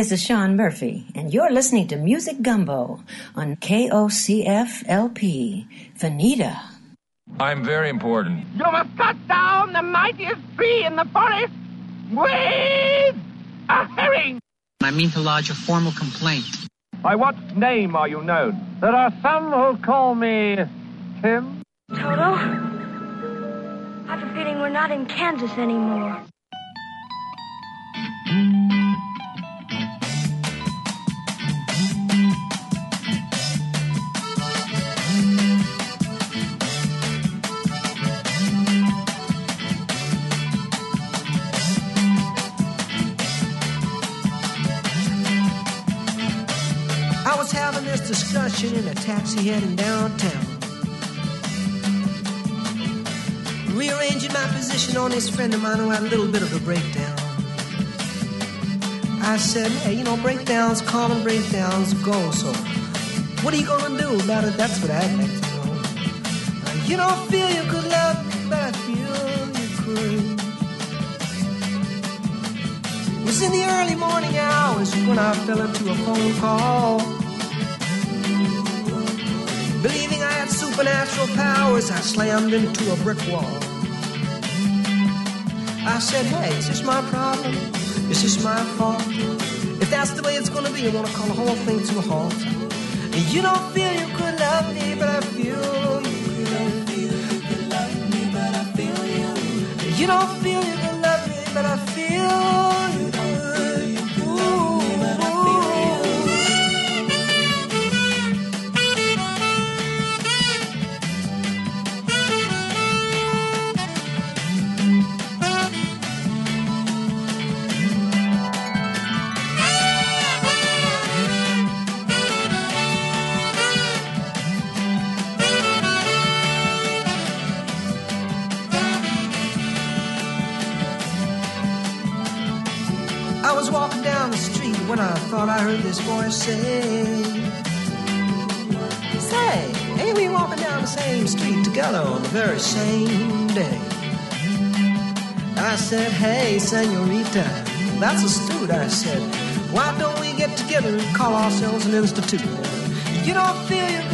Hey, this is Sean Murphy, and you're listening to Music Gumbo on KOCF LP, Veneta. I'm very important. You must cut down the mightiest tree in the forest with a herring. I mean to lodge a formal complaint. By what name are you known? There are some who call me Tim. Toto, I have a feeling we're not in Kansas anymore. Discussion in a taxi heading downtown. Rearranging my position on this friend of mine who had a little bit of a breakdown. I said, hey, you know, breakdowns, common breakdowns go, so what are you gonna do about it? That's what I'd like to know. You don't feel you could love but I feel you could. It was in the early morning hours when I fell into a phone call. Supernatural powers, I slammed into a brick wall. I said, hey, is this my problem? Is this my fault? If that's the way it's gonna be, I wanna call the whole thing to a halt. You don't feel you could love me, but I feel you could. You don't feel you could love me, This voice say, ain't we walking down the same street together on the very same day? I said, Hey, senorita, that's astute. I said, Why don't we get together and call ourselves an institute? You don't feel you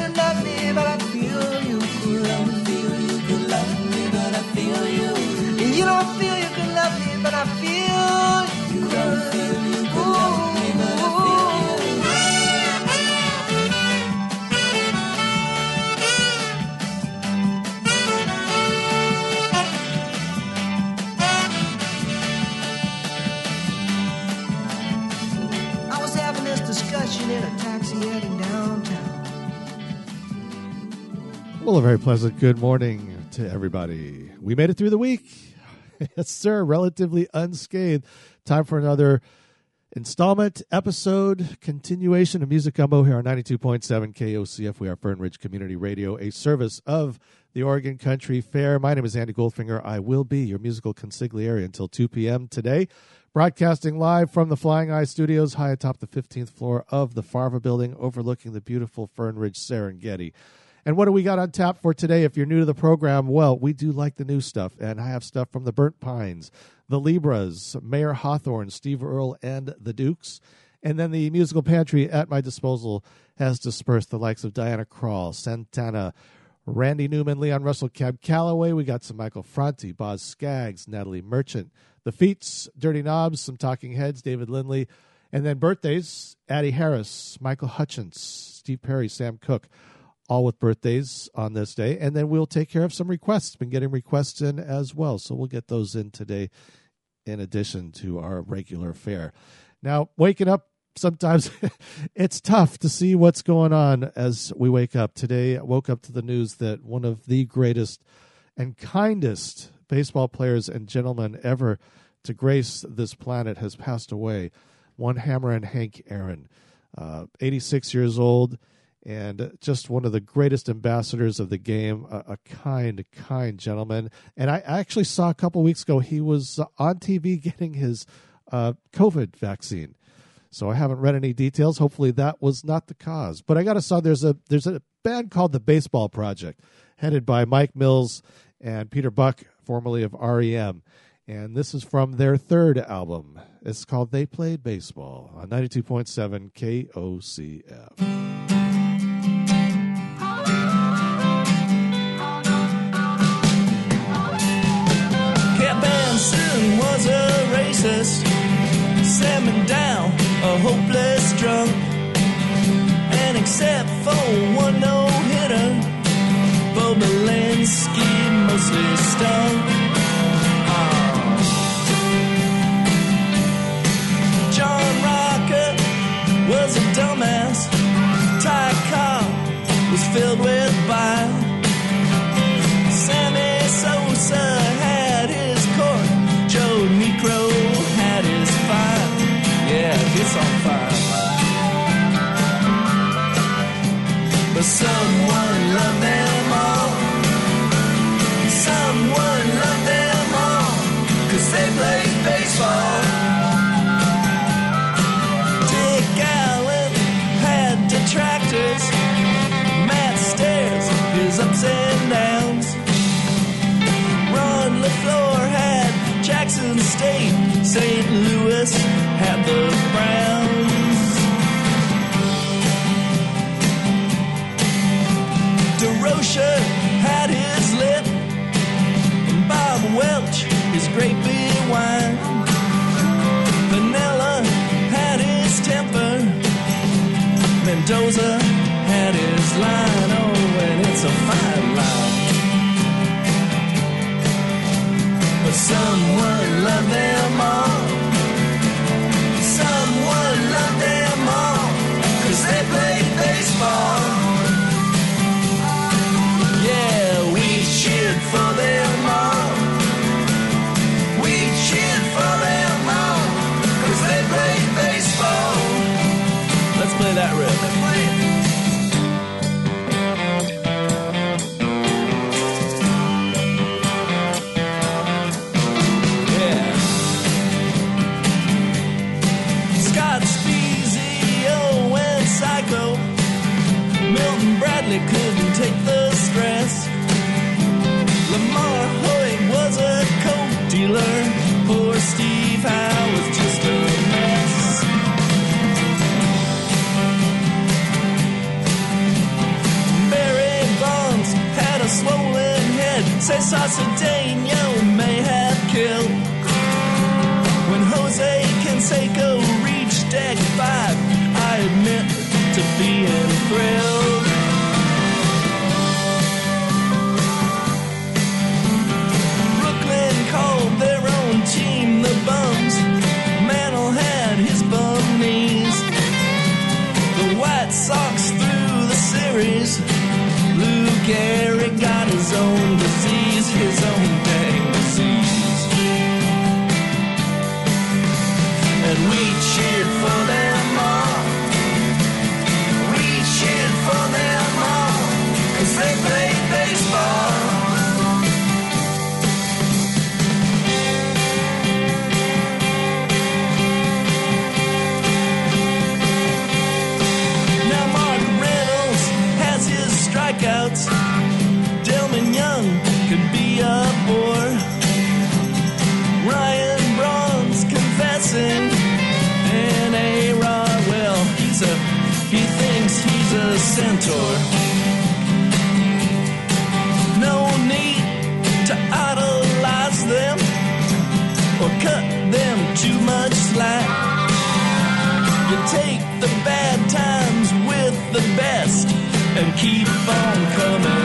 Well, a very pleasant good morning to everybody. We made it through the week. yes, sir. Relatively unscathed. Time for another installment, episode, continuation of Music Gumbo here on 92.7 KOCF. We are Fern Ridge Community Radio, a service of the Oregon Country Fair. My name is Andy Goldfinger. I will be your musical consigliere until 2 p.m. today. Broadcasting live from the Flying Eye Studios high atop the 15th floor of the Farva building overlooking the beautiful Fern Ridge Serengeti. And what do we got on tap for today? If you're new to the program, well, we do like the new stuff, and I have stuff from the Burnt Pines, the Libras, Mayer Hawthorne, Steve Earle, and the Dukes. And then the musical pantry at my disposal has dispersed the likes of Diana Krall, Santana, Randy Newman, Leon Russell, Cab Calloway. We got some Michael Franti, Boz Scaggs, Natalie Merchant, The Feats, Dirty Knobs, some Talking Heads, David Lindley. And then birthdays, Addie Harris, Michael Hutchence, Steve Perry, Sam Cooke all with birthdays on this day. And then we'll take care of some requests. Been getting requests in as well. So we'll get those in today in addition to our regular fare. Now, waking up, sometimes it's tough to see what's going on as we wake up. Today, I woke up to the news that one of the greatest and kindest baseball players and gentlemen ever to grace this planet has passed away. One Hammerin' Hank Aaron, uh, 86 years old and just one of the greatest ambassadors of the game, a, a, kind, kind gentleman. And I actually saw a couple weeks ago he was on TV getting his uh, COVID vaccine. So I haven't read any details. Hopefully that was not the cause. But I got to saw there's a there's a band called the Baseball Project, headed by Mike Mills and Peter Buck, formerly of REM. And this is from their third album. It's called They Played Baseball on 92.7 KOCF. Benson was a racist, slamming down a hopeless drunk. And except for one no hitter, Bo Belinsky mostly stunk. Someone loved them all. Someone loved them all. Cause they played baseball. Dick Allen had detractors. Matt Stairs, his ups and downs. Ron LeFlore had Jackson State. St. Louis had the Browns. Durocher had his lip. And Bob Welch his great big wine. Vanilla had his temper. Mendoza had his line. Oh, and it's a fine line. But someone loved them all. Cedeno may have killed. When Jose Canseco reached deck five, I admit to being thrilled. Brooklyn called their own team the Bums. Mantle had his bum knees. The White Sox through the series. Lou Gehrig centaur. No need to idolize them or cut them too much slack. You take the bad times with the best and keep on coming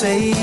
say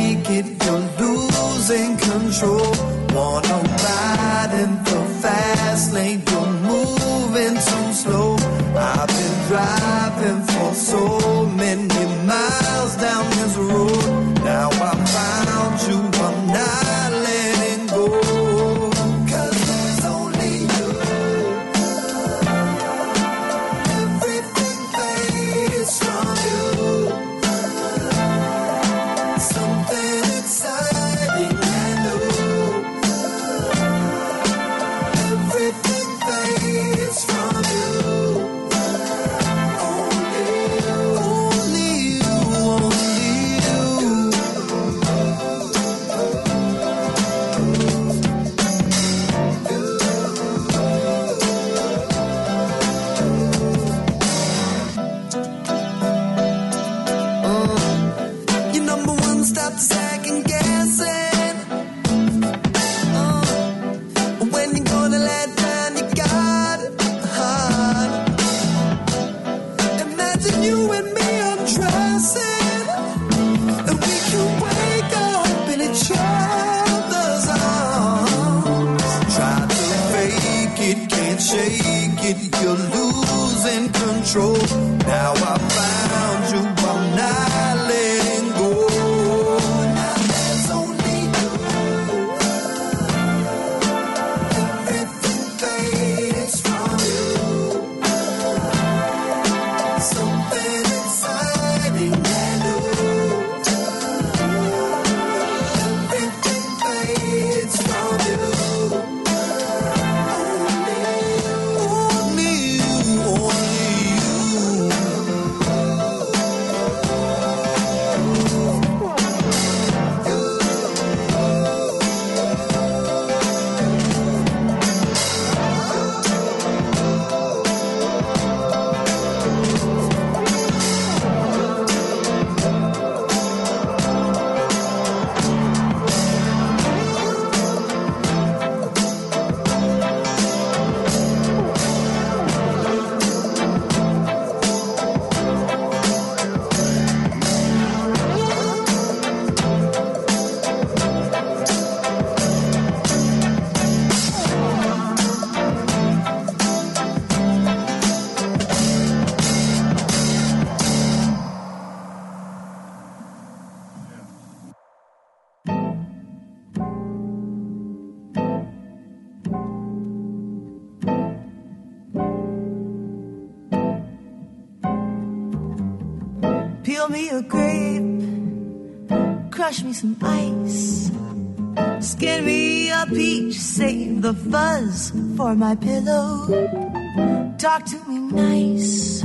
Talk to me nice.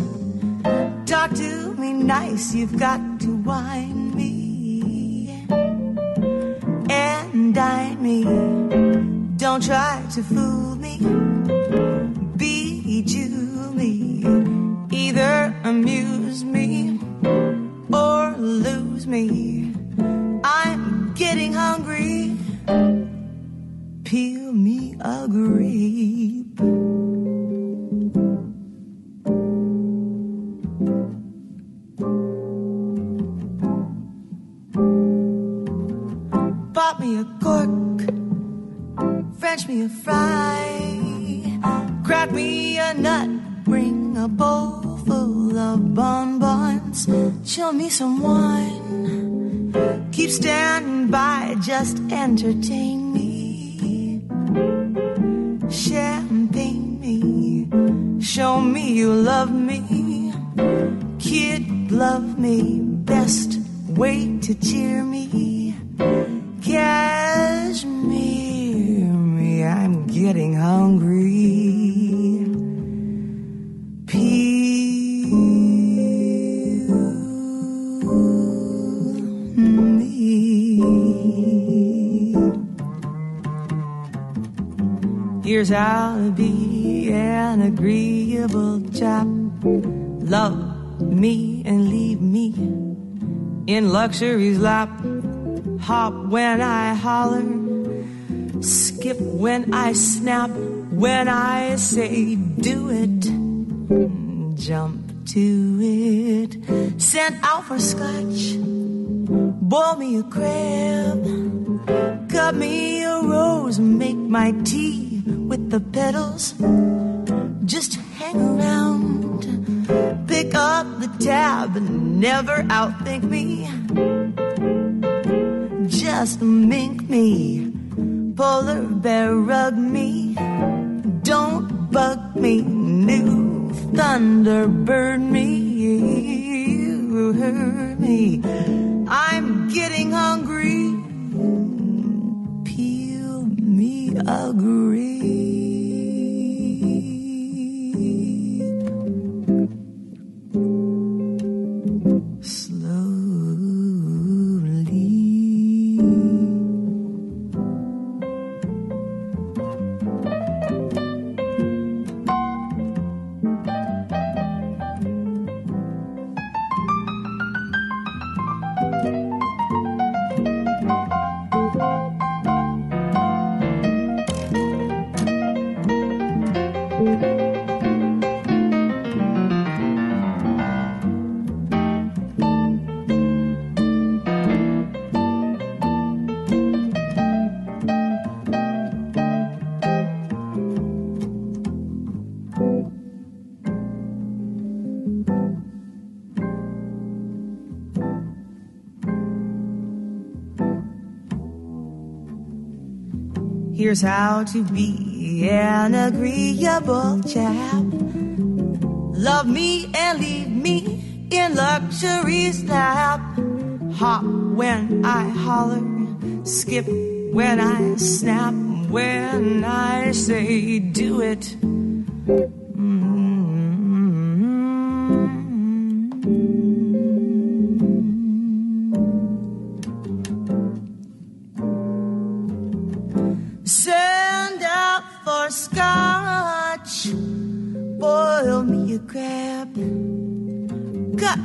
Talk to me nice. You've got just entertain. luxury's lap. Hop when I holler, skip when I snap, when I say do it, jump to it. Send out for scotch, boil me a crab, cut me a rose, make my tea with the petals, just hang around pick up the tab, and never outthink me. Just mink me, polar bear rug me, don't bug me, new thunderbird me, you me. I'm getting hungry, peel me a Here's how to be an agreeable chap. Love me and leave me in luxury slap. Hop when I holler, skip when I snap, when I say do it. Boil grab cut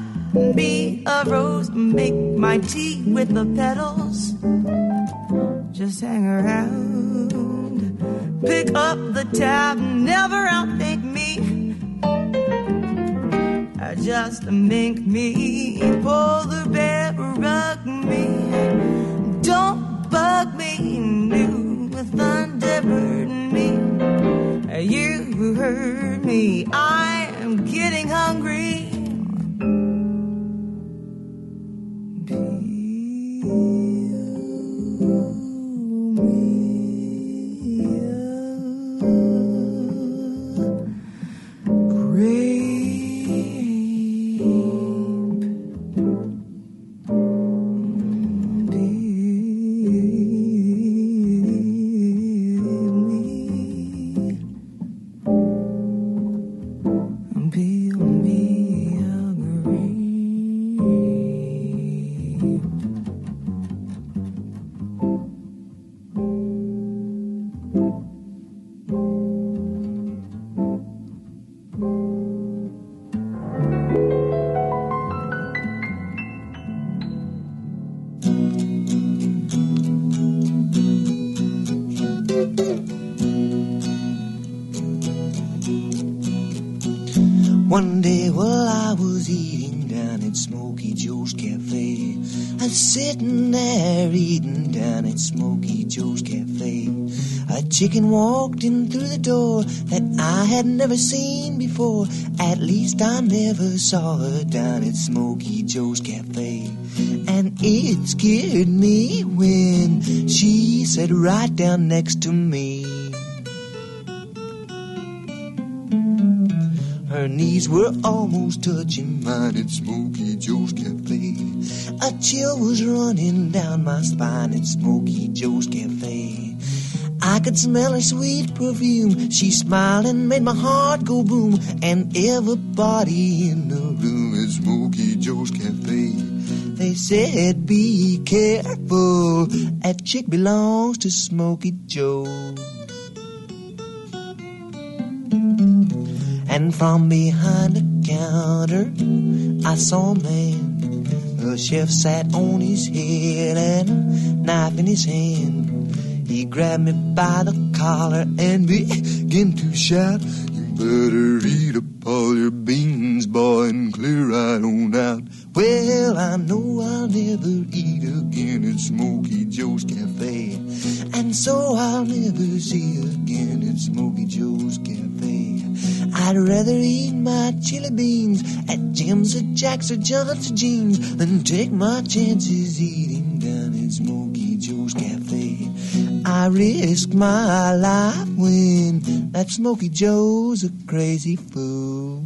me a rose, make my tea with the petals. Just hang around, pick up the tab, never outthink me. Uh, Just make me, polar bear rug me. Don't bug me, new thunderbird me. Uh, You heard me, I am getting hungry. Peel A chicken walked in through the door that I had never seen before. At least I never saw her down at Smoky Joe's Cafe. And it scared me when she sat right down next to me. Her knees were almost touching mine at Smoky Joe's Cafe. A chill was running down my spine at Smoky Joe's Cafe. I could smell her sweet perfume. She smiled and made my heart go boom. And everybody in the room at Smoky Joe's Cafe. They said, be careful. That chick belongs to Smoky Joe. And from behind the counter, I saw a man. The chef sat on his head and a knife in his hand. He grabbed me by the collar and began to shout, You better eat up all your beans, boy, and clear right on out. Well, I know I'll never eat again at Smoky Joe's Cafe. And so I'll never see again at Smoky Joe's Cafe. I'd rather eat my chili beans at Jim's or Jack's or John's or Jeans than take my chances eating down at Smoky Joe's Cafe. I risk my life when that Smoky Joe's a crazy fool.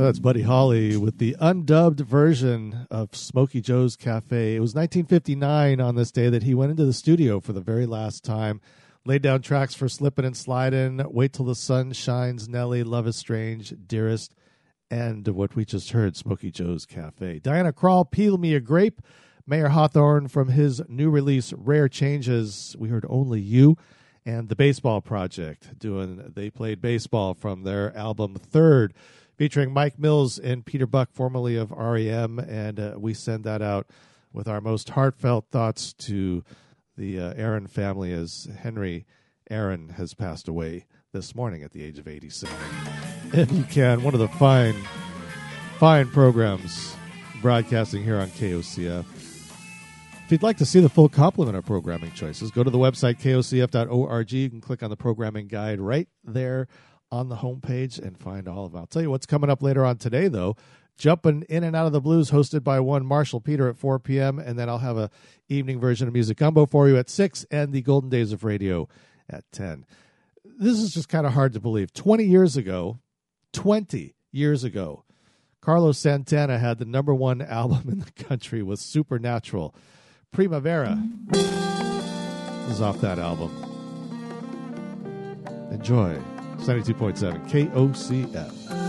Oh, that's Buddy Holly with the undubbed version of Smoky Joe's Cafe. It was 1959 on this day that he went into the studio for the very last time, laid down tracks for Slippin' and Slidin', Wait Till the Sun Shines, Nelly, Love is Strange, Dearest, and what we just heard, Smoky Joe's Cafe. Diana Krall, Peel Me a Grape, Mayer Hawthorne from his new release, Rare Changes. We heard Only You and the Baseball Project doing They Played Baseball from their album Third featuring Mike Mills and Peter Buck, formerly of REM, and uh, we send that out with our most heartfelt thoughts to the uh, Aaron family as Henry Aaron has passed away this morning at the age of 87. If you can, one of the fine, fine programs broadcasting here on KOCF. If you'd like to see the full complement of programming choices, go to the website kocf.org. You can click on the programming guide right there on the homepage and find all of it. I'll tell you what's coming up later on today, though. Jumping in and out of the blues, hosted by one Marshall Peter at 4 p.m., and then I'll have a evening version of Music Gumbo for you at 6, and the Golden Days of Radio at 10. This is just kind of hard to believe. 20 years ago, 20 years ago, Carlos Santana had the number one album in the country with Supernatural. Primavera mm. is off that album. Enjoy. 72.7 KOCF.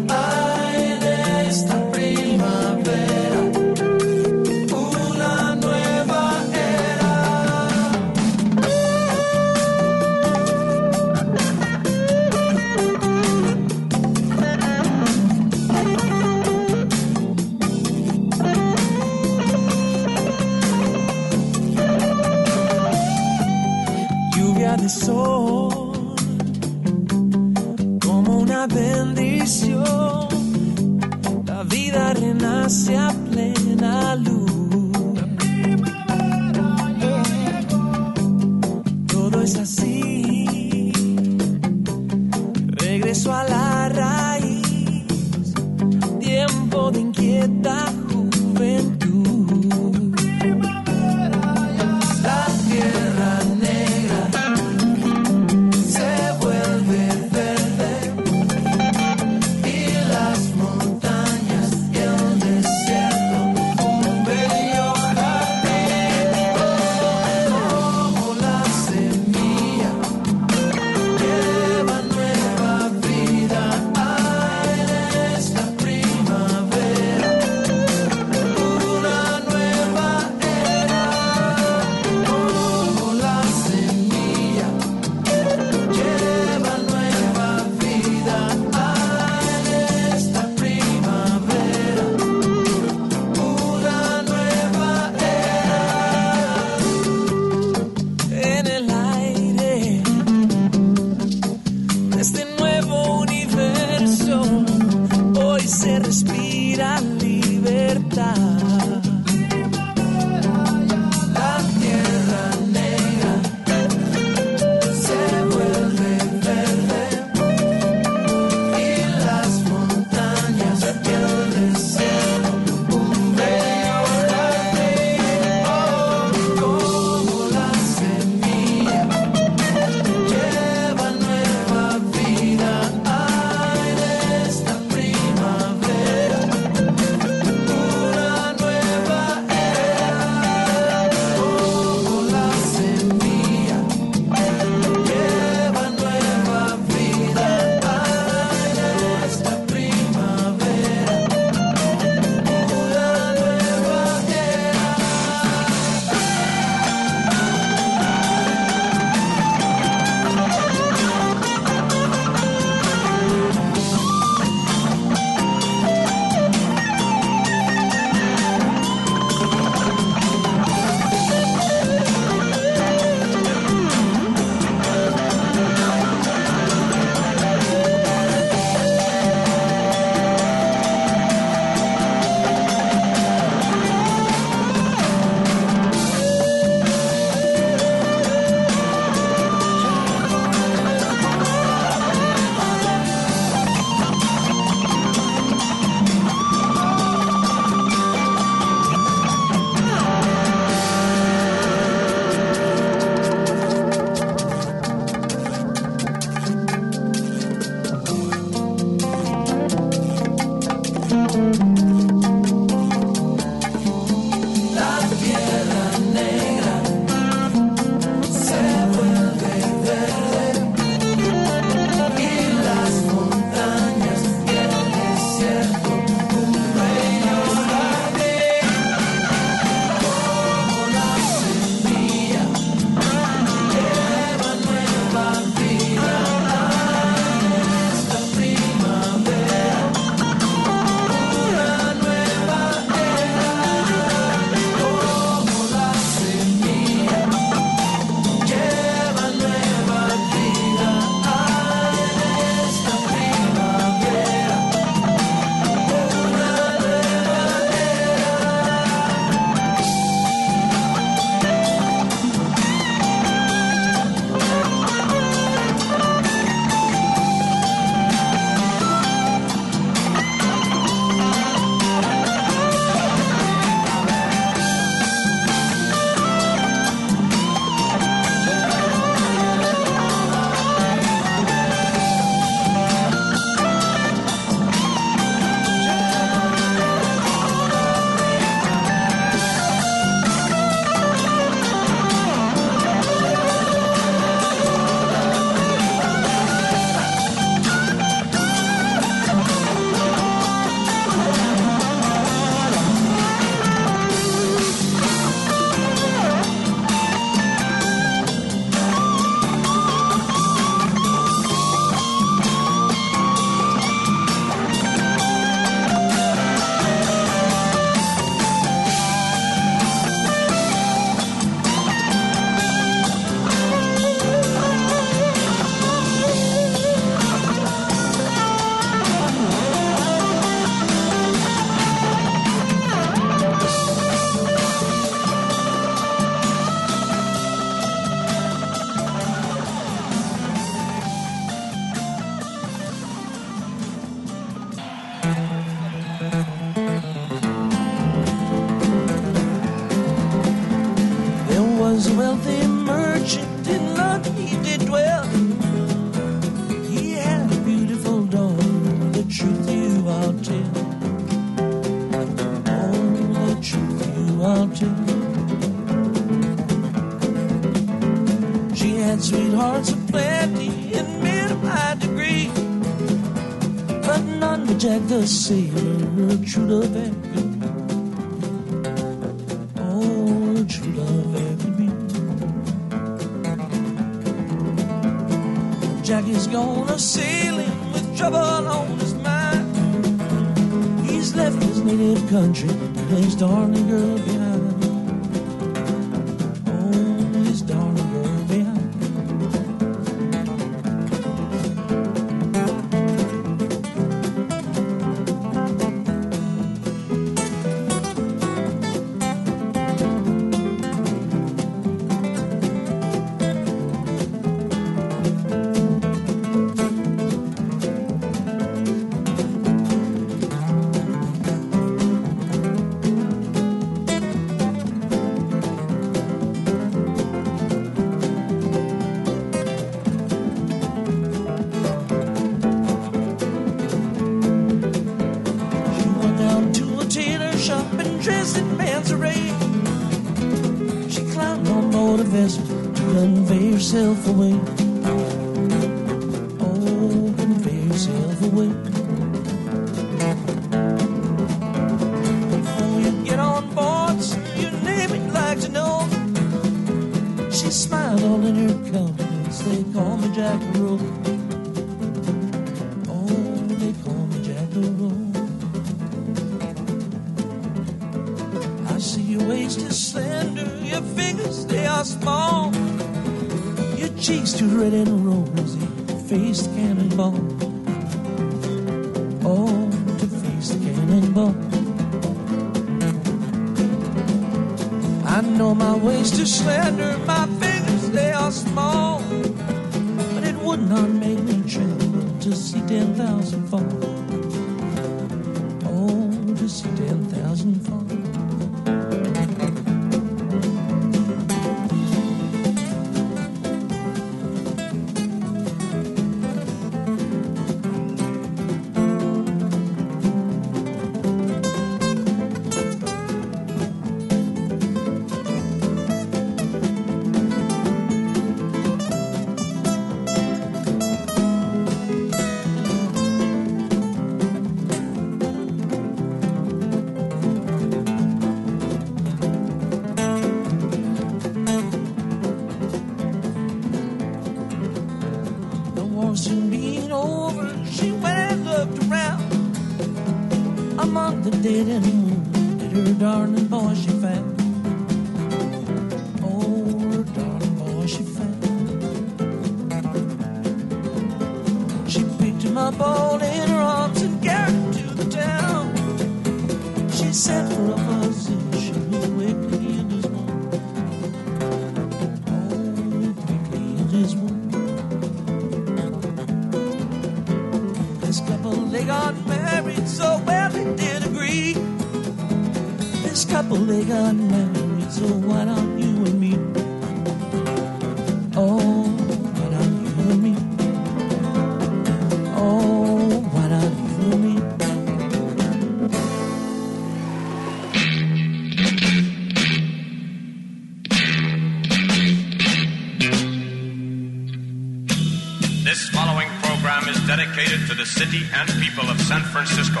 City and people of San Francisco,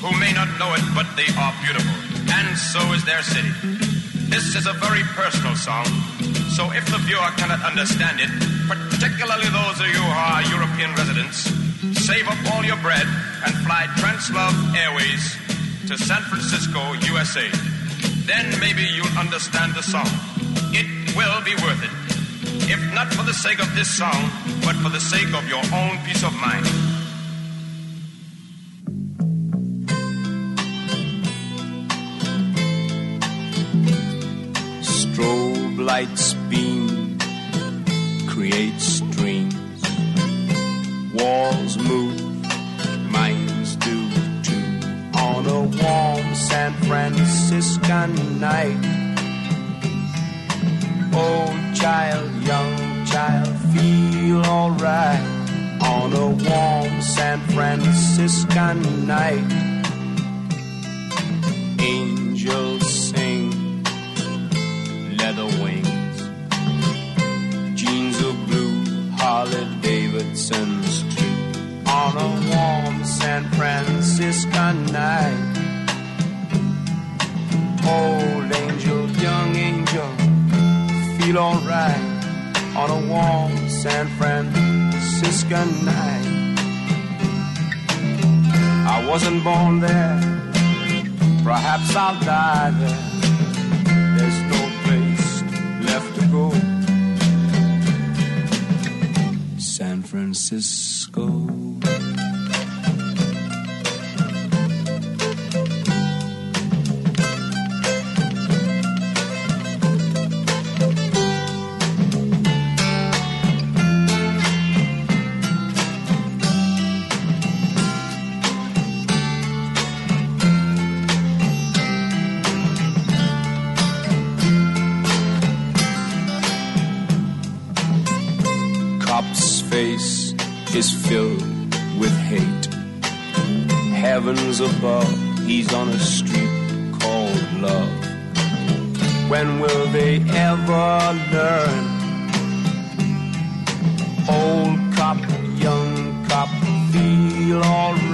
who may not know it, but they are beautiful, and so is their city. This is a very personal song, so if the viewer cannot understand it, particularly those of you who are European residents, save up all your bread and fly Translove Airways to San Francisco, USA. Then maybe you'll understand the song. It will be worth it. If not for the sake of this song, but for the sake of your own peace of mind.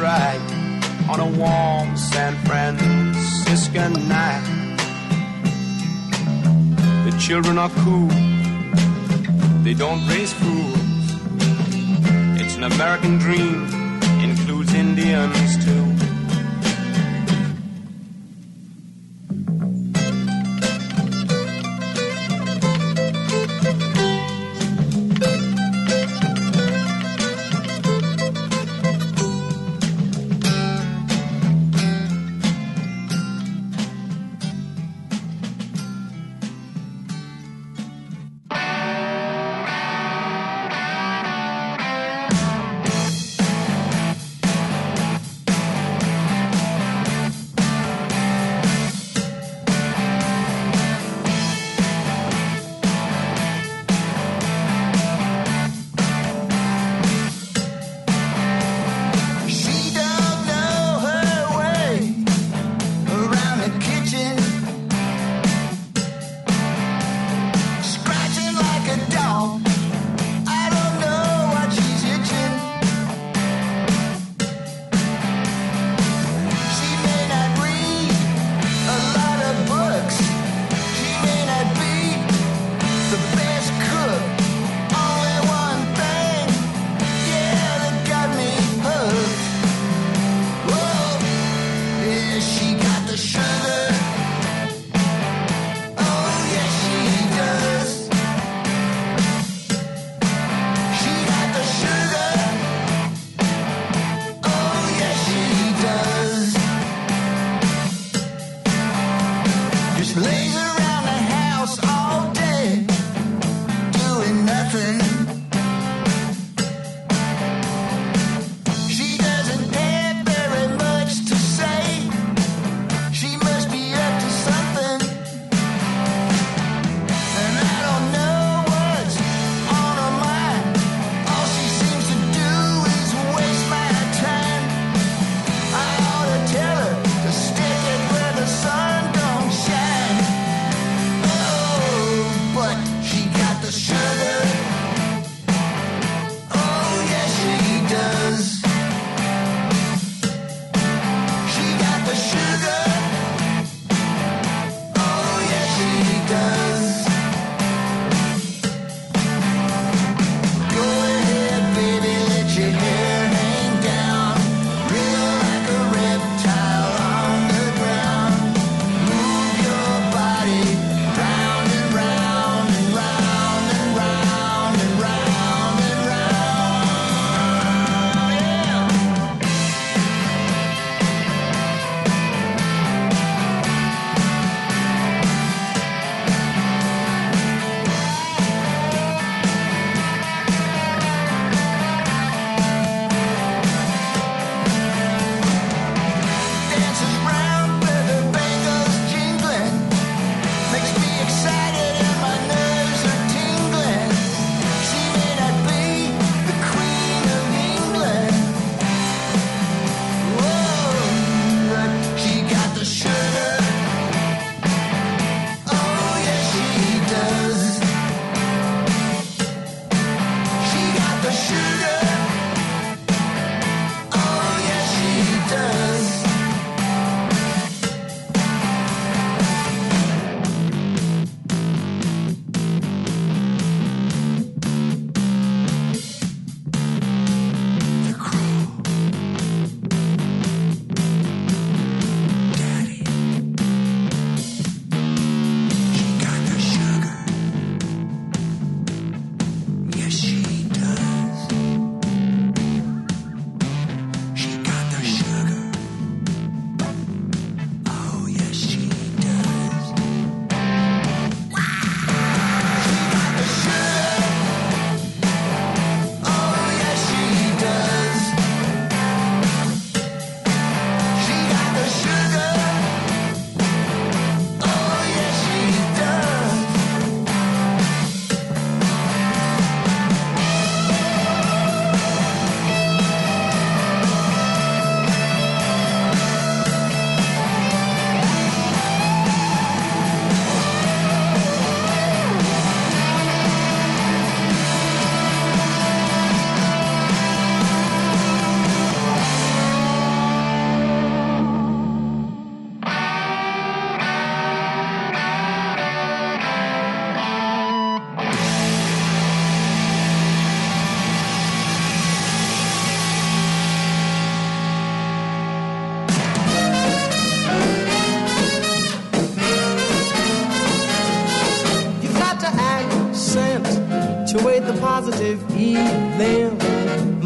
Alright on a warm San Francisco night. The children are cool, they don't raise fools. It's an American dream, includes Indians too.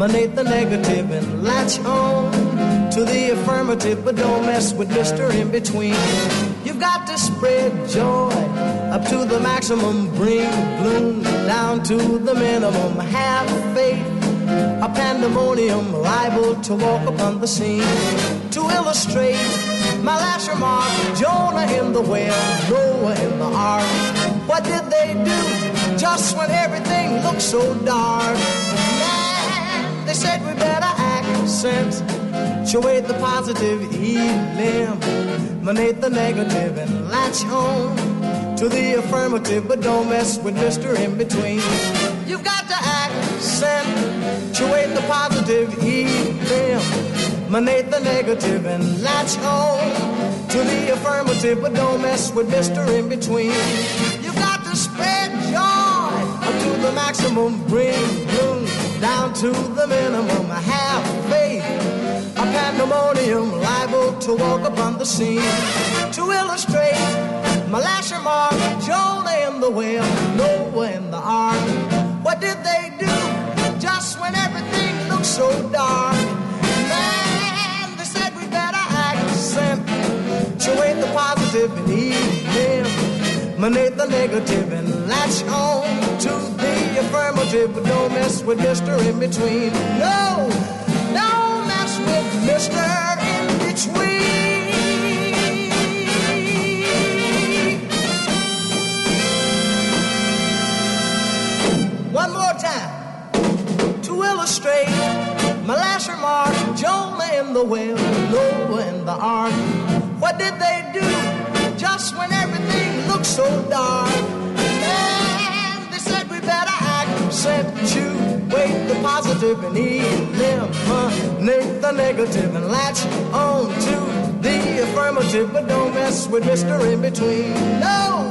Eliminate the negative, and latch on to the affirmative, but don't mess with Mr. In Between. You've got to spread joy up to the maximum, bring gloom down to the minimum. Have faith, a pandemonium liable to walk upon the scene. To illustrate my last remark, Jonah in the whale, Noah in the ark. What did they do just when everything looked so dark? Accentuate the positive, eliminate the negative, and latch on to the affirmative, but don't mess with Mr. In Between. You've got to accentuate the positive, eliminate the negative, and latch on to the affirmative, but don't mess with Mr. In Between. You've got to spread joy to the maximum, bring gloom down to the minimum. Have pandemonium liable to walk upon the scene. To illustrate my last remark, Jonah in the whale, Noah in the ark. What did they do just when everything looked so dark? Man, they said we better accentuate the positive and eliminate the negative and latch on to the affirmative, but don't mess with Mr. In Between. No, the Noah the ark. What did they do just when everything looked so dark? Accentuate the positive and eliminate the negative and latch on to the affirmative, but don't mess with Mr. In Between. No,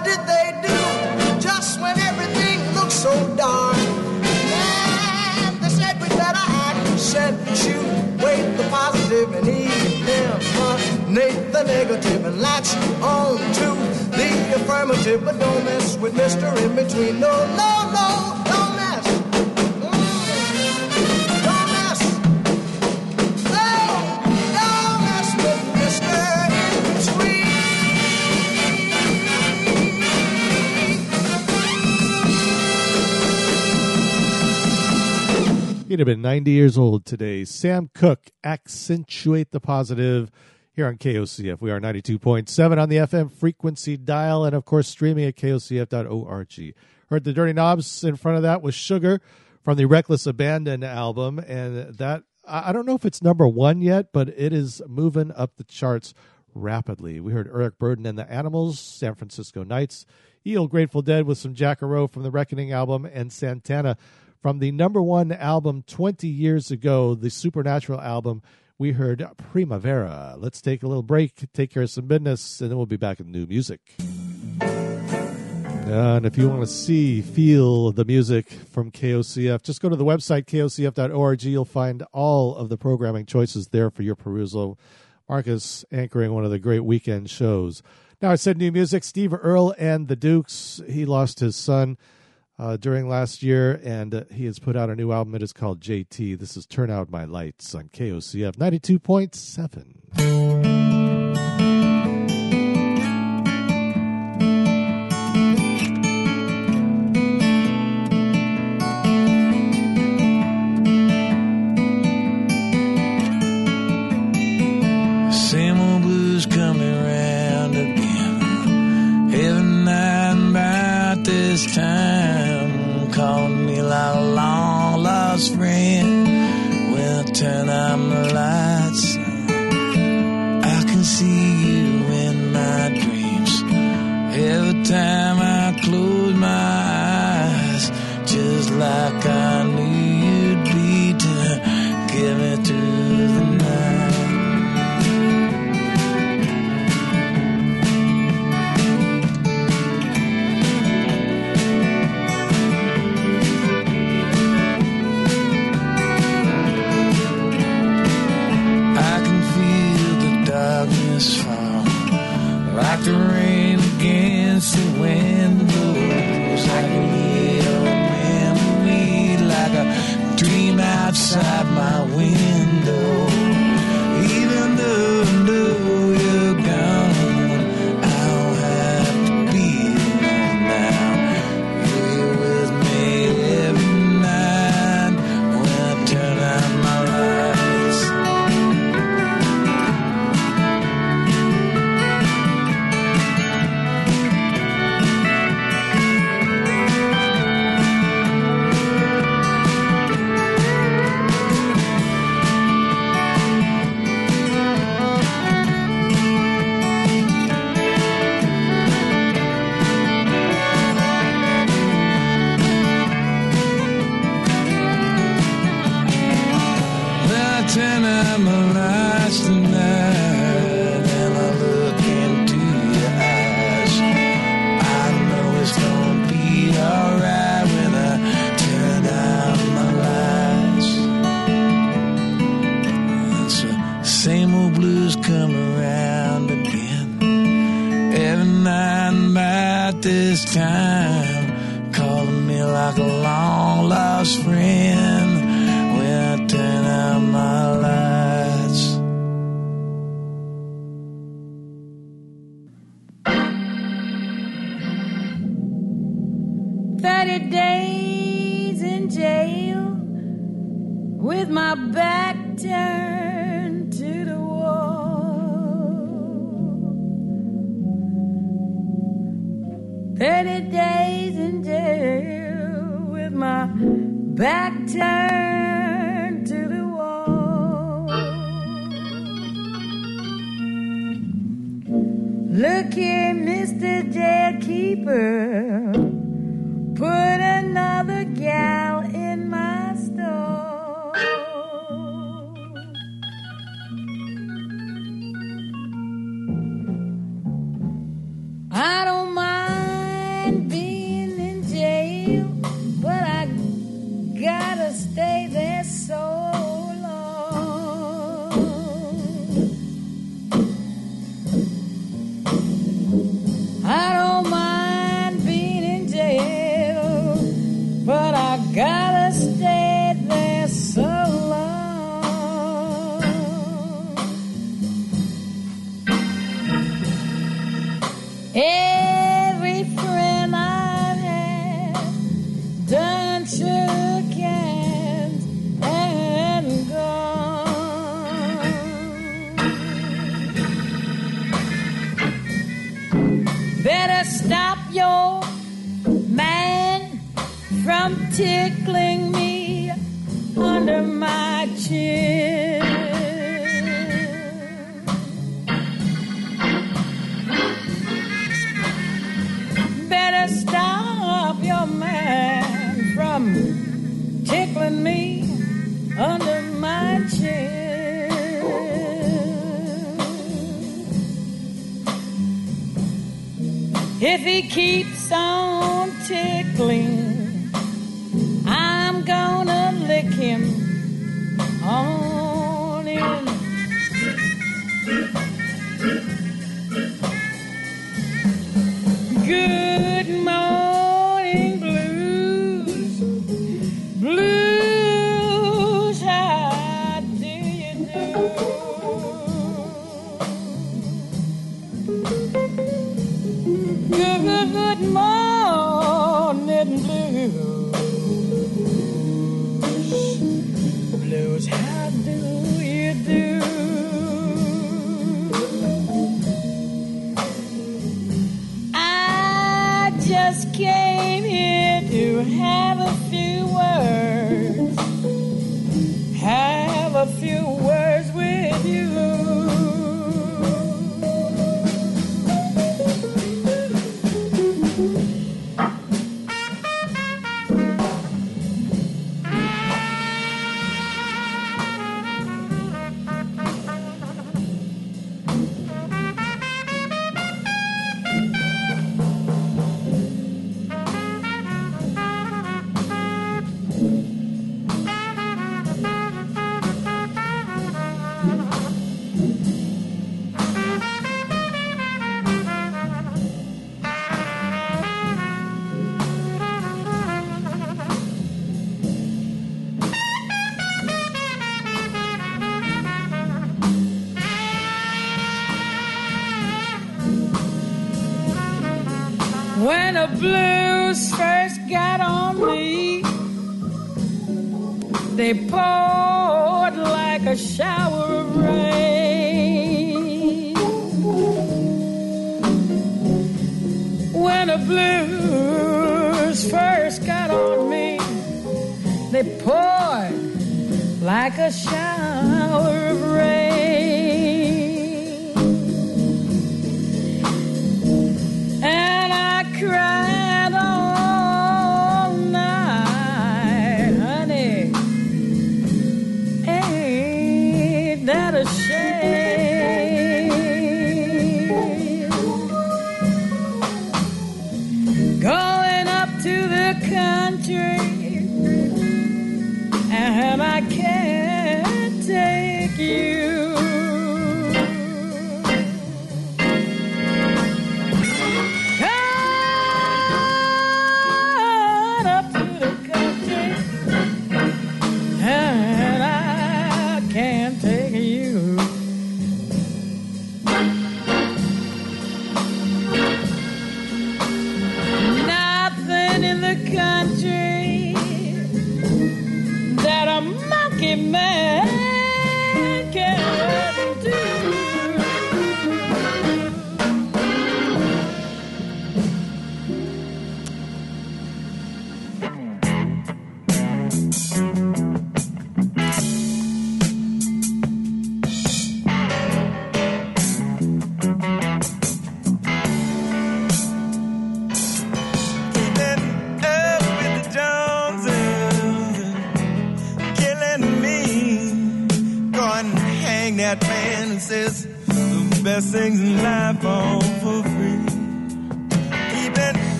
What did they do just when everything looked so dark? Man, they said we better accentuate the positive and even them, eliminate the negative and latch on to the affirmative, but don't mess with Mr. In Between. No, no, no, He'd have been 90 years old today. Sam Cooke, accentuate the positive here on KOCF. We are 92.7 on the FM frequency dial and, of course, streaming at kocf.org. Heard the Dirty Knobs in front of that was Sugar from the Reckless Abandon album. And that, I don't know if it's number one yet, but it is moving up the charts rapidly. We heard Eric Burdon and the Animals, San Francisco Nights, Eel Grateful Dead with some Jack-A-Roe from the Reckoning album, and Santana from the number one album 20 years ago, the Supernatural album. We heard Primavera. Let's take a little break, take care of some business, and then we'll be back with new music. And if you want to see, feel the music from KOCF, just go to the website, kocf.org. You'll find all of the programming choices there for your perusal. Marcus anchoring one of the great weekend shows. Now, I said new music. Steve Earle and the Dukes. He lost his son uh, during last year, and uh, he has put out a new album. It is called JT. This is Turn Out My Lights on KOCF 92.7. time I close my eyes, just like outside my window. back turned to the wall, looking, Mr. Jailkeeper. Keeper, put tickling me under my chin. Better stop your man from tickling me under my chin. If he keeps on tickling,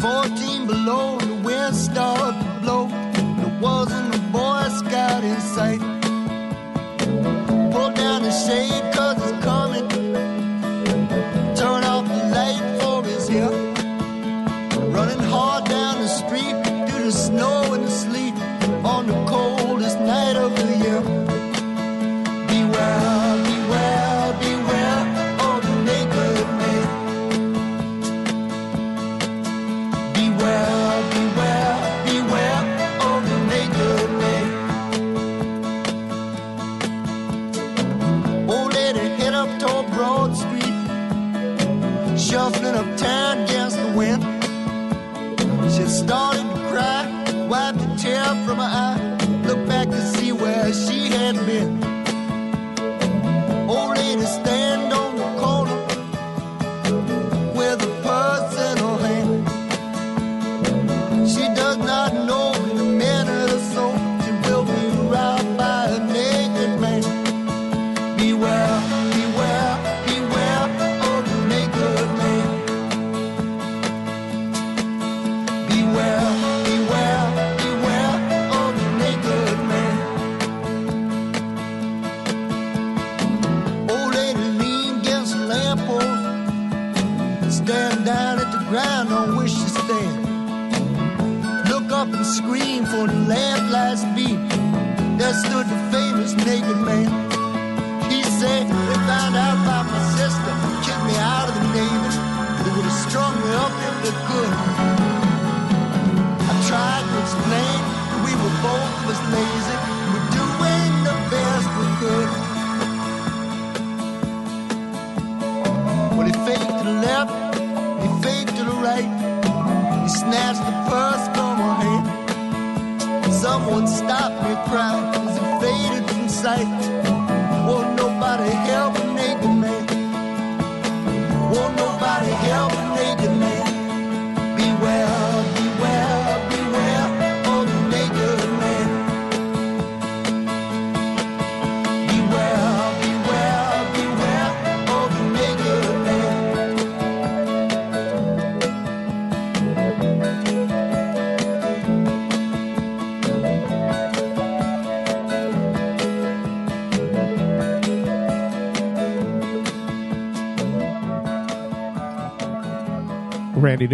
14 below, the wind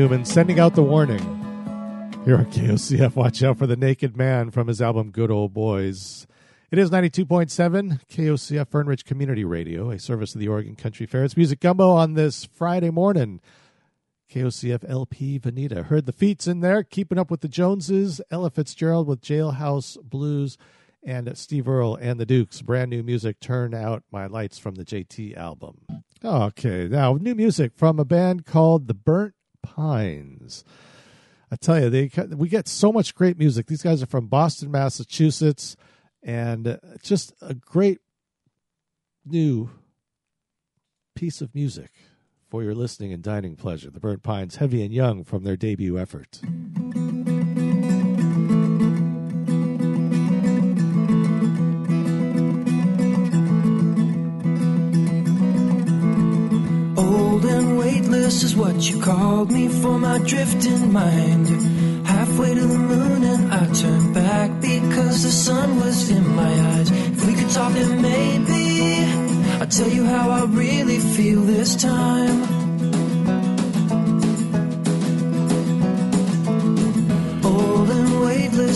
Newman sending out the warning. Here on KOCF, watch out for the naked man from his album Good Old Boys. It is 92.7 KOCF Fernridge Community Radio, a service of the Oregon Country Fair. It's Music Gumbo on this Friday morning. KOCF LP Veneta. Heard the feats in there, keeping up with the Joneses, Ella Fitzgerald with Jailhouse Blues, and Steve Earle and the Dukes. Brand new music, Turn Out My Lights from the JT album. Okay, now new music from a band called The Burnt Pines. I tell you, they we get so much great music. These guys are from Boston, Massachusetts, and just a great new piece of music for your listening and dining pleasure. The Burnt Pines, heavy and young from their debut effort. Weightless is what you called me for my drifting mind. Halfway to the moon and I turned back because the sun was in my eyes. If we could talk then maybe I'll tell you how I really feel this time.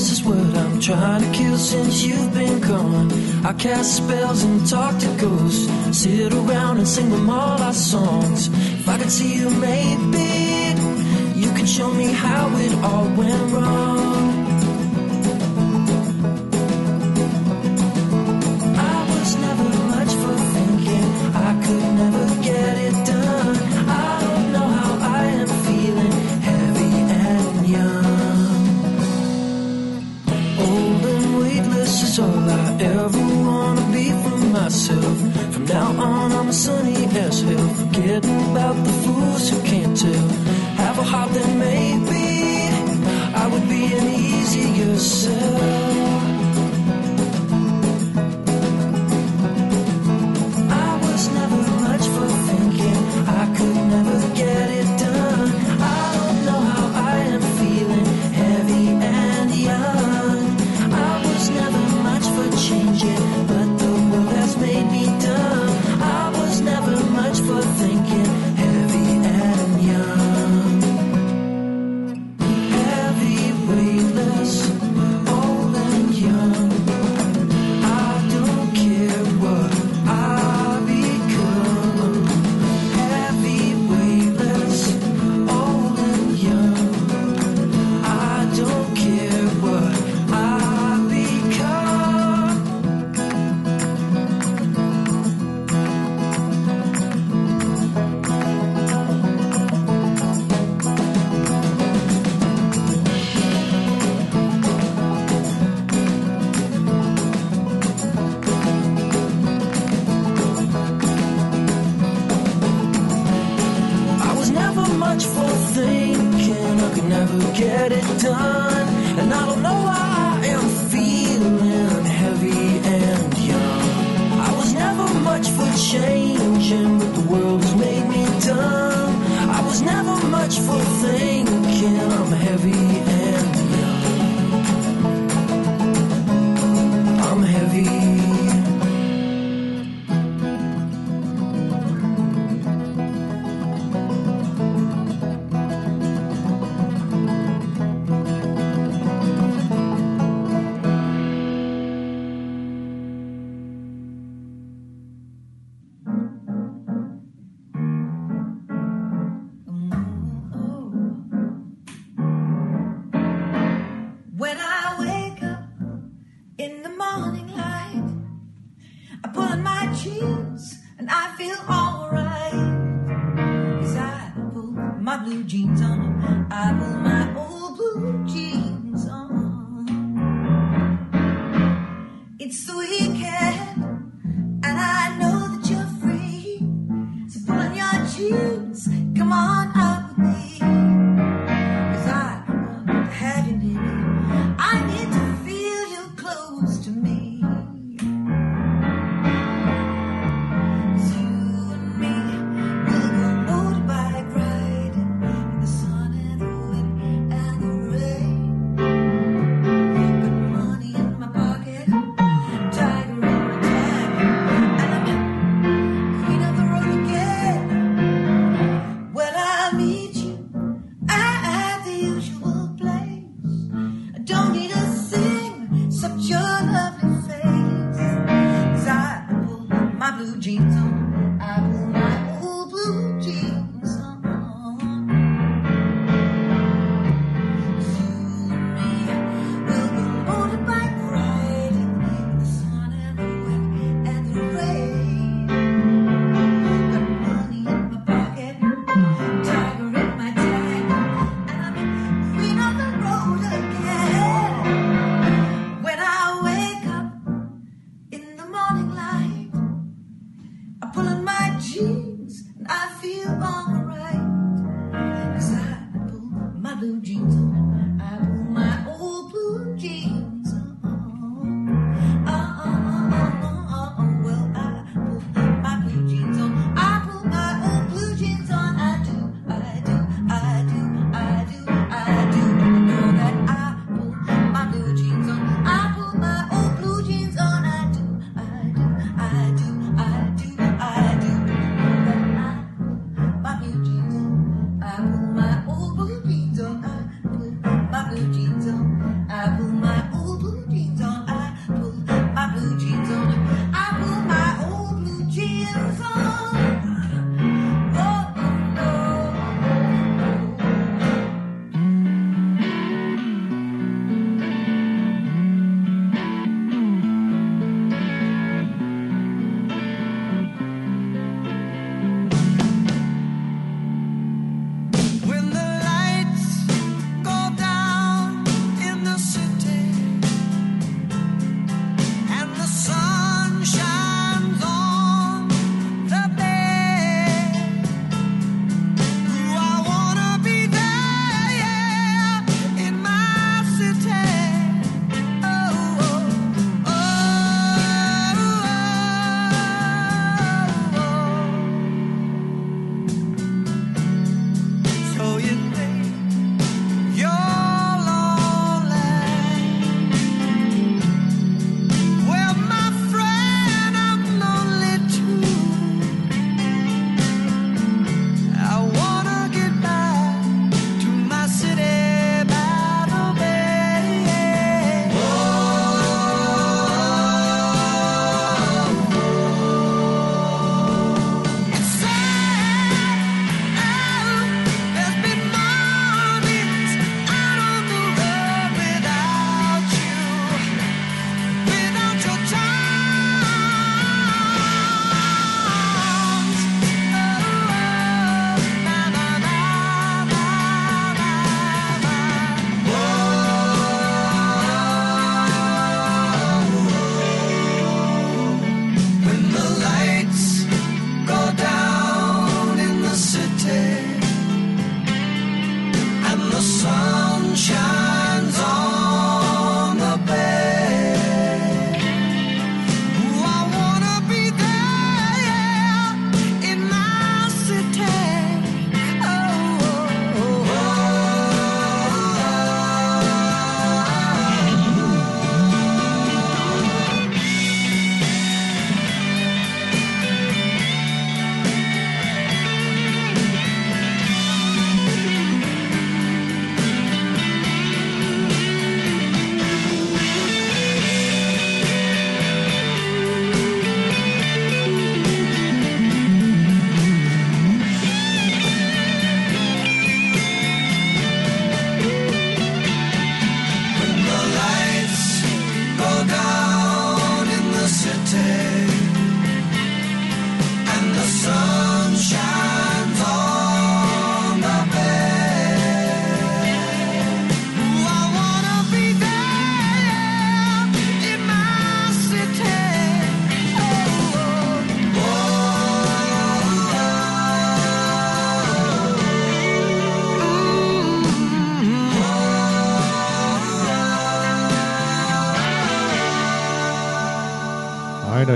Weightless is what I'm trying to kill since you've been gone. I cast spells and talk to ghosts, sit around and sing them all our songs. If I could see you, maybe you could show me how it all went wrong. I was never much for thinking, I could never get it done. All I ever wanna be for myself. From now on, I'm a sunny as hell, forgetting about the fools who can't tell. Have a heart that maybe I would be an easier sell.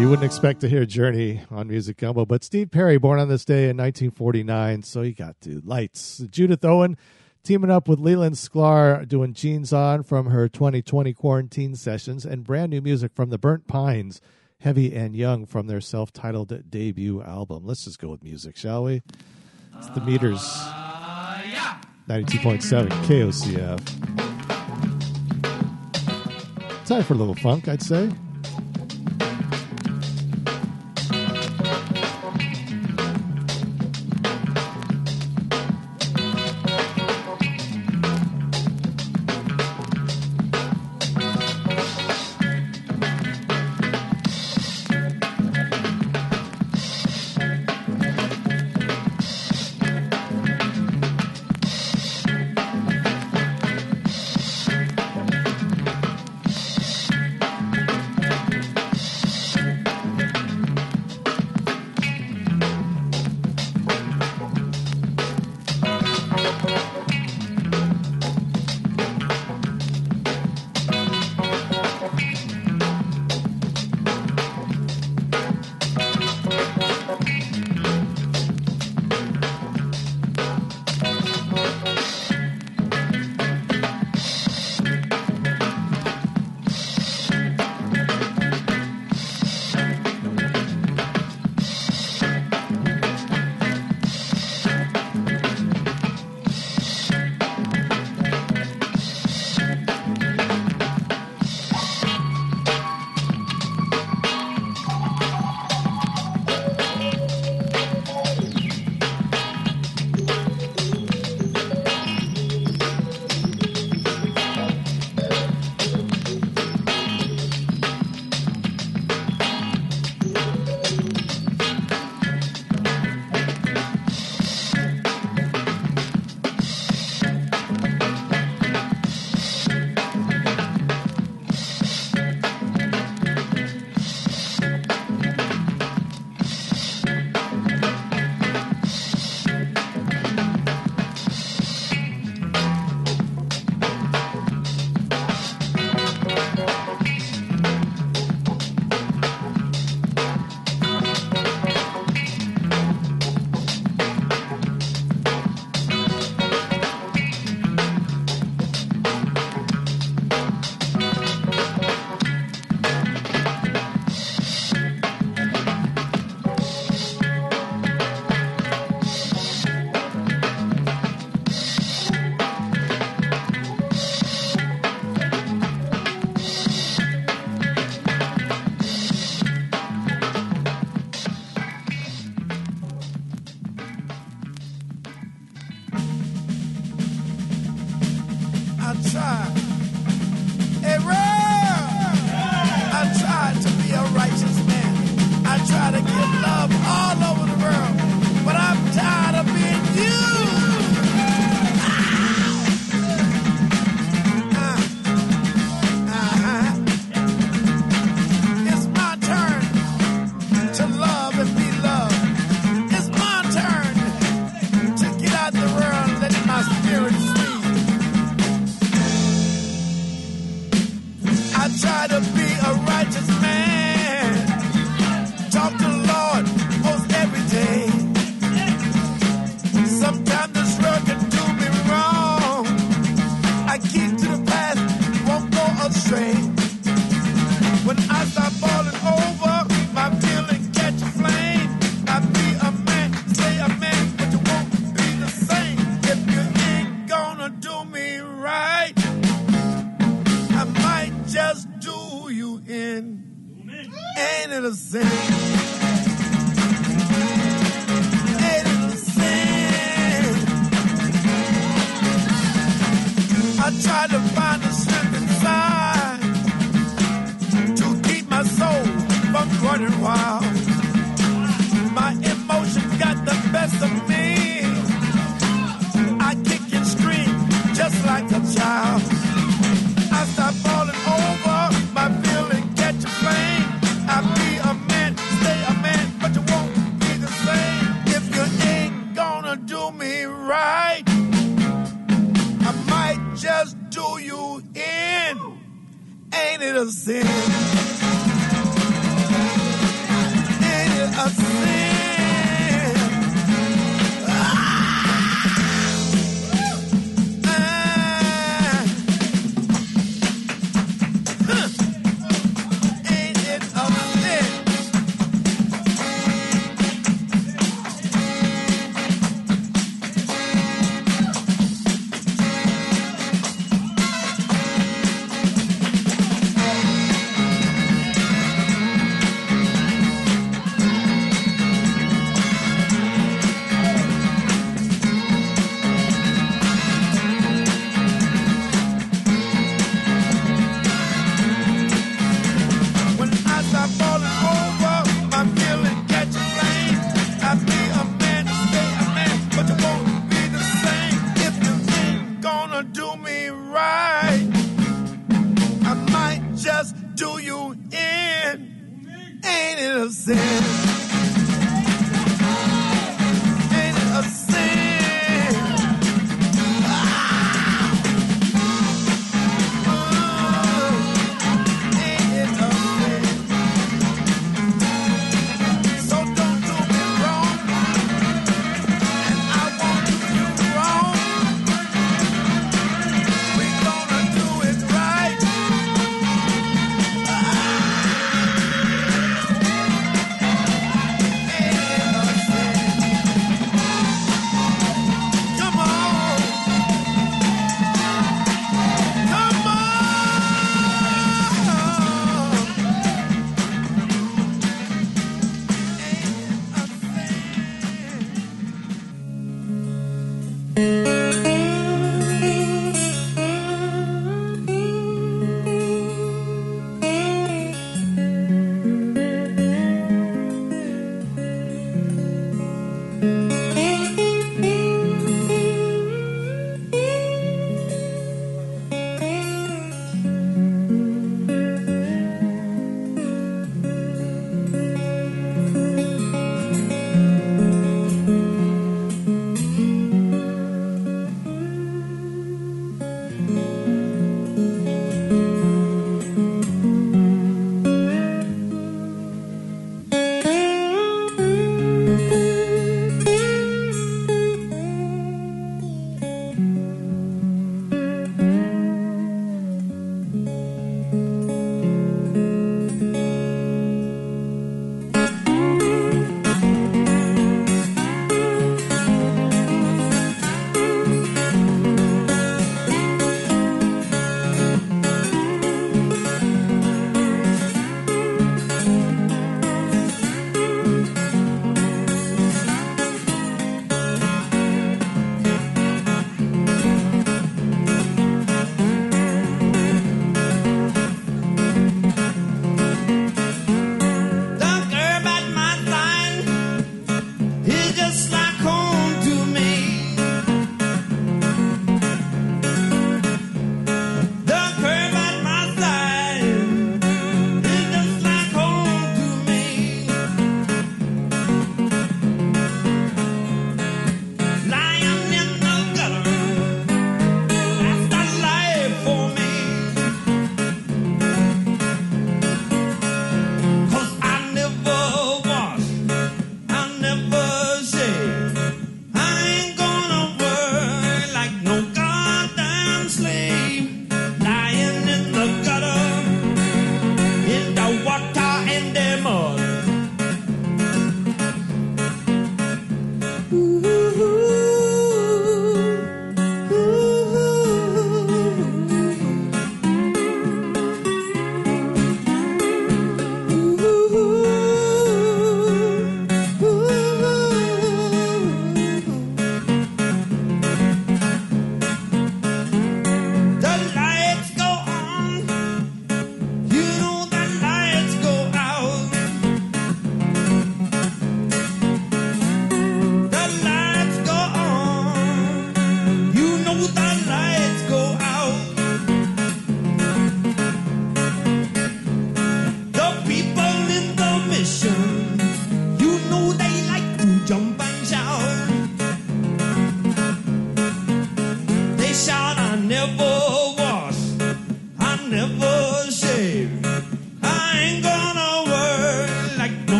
you wouldn't expect to hear Journey on Music Gumbo, but Steve Perry, born on this day in 1949, so you got to lights. Judith Owen teaming up with Leland Sklar doing Jeans On from her 2020 quarantine sessions, and brand new music from the Burnt Pines, Heavy and Young from their self titled debut album. Let's just go with music, shall we? It's the meters. Uh, yeah. 92.7 KOCF. Time for a little funk, I'd say.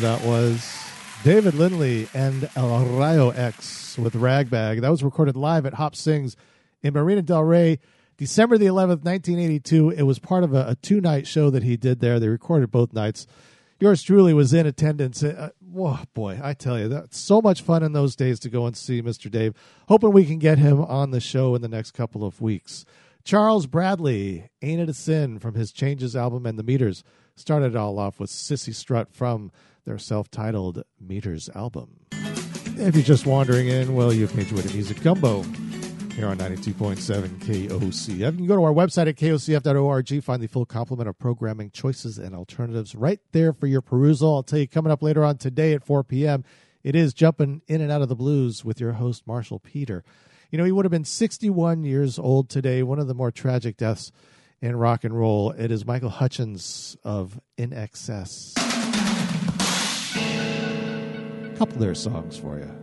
That was. David Lindley and El Rayo X with Ragbag. That was recorded live at Hop Singh's in Marina Del Rey, December the 11th, 1982. It was part of a, a two night show that he did there. They recorded both nights. Yours truly was in attendance. Uh, whoa, boy, I tell you, that's so much fun in those days to go and see Mr. Dave. Hoping we can get him on the show in the next couple of weeks. Charles Bradley, Ain't It a Sin from his Changes album and the Meters. Started it all off with Cissy Strut from their self titled Meters album. If you're just wandering in, well, you've made your way to Music Gumbo here on 92.7 KOCF. You can go to our website at kocf.org, find the full complement of programming choices and alternatives right there for your perusal. I'll tell you coming up later on today at 4 p.m. It is Jumping In and Out of the Blues with your host, Marshall Peter. You know, he would have been 61 years old today, one of the more tragic deaths in rock and roll. It is Michael Hutchence of INXS. A couple of their songs for you.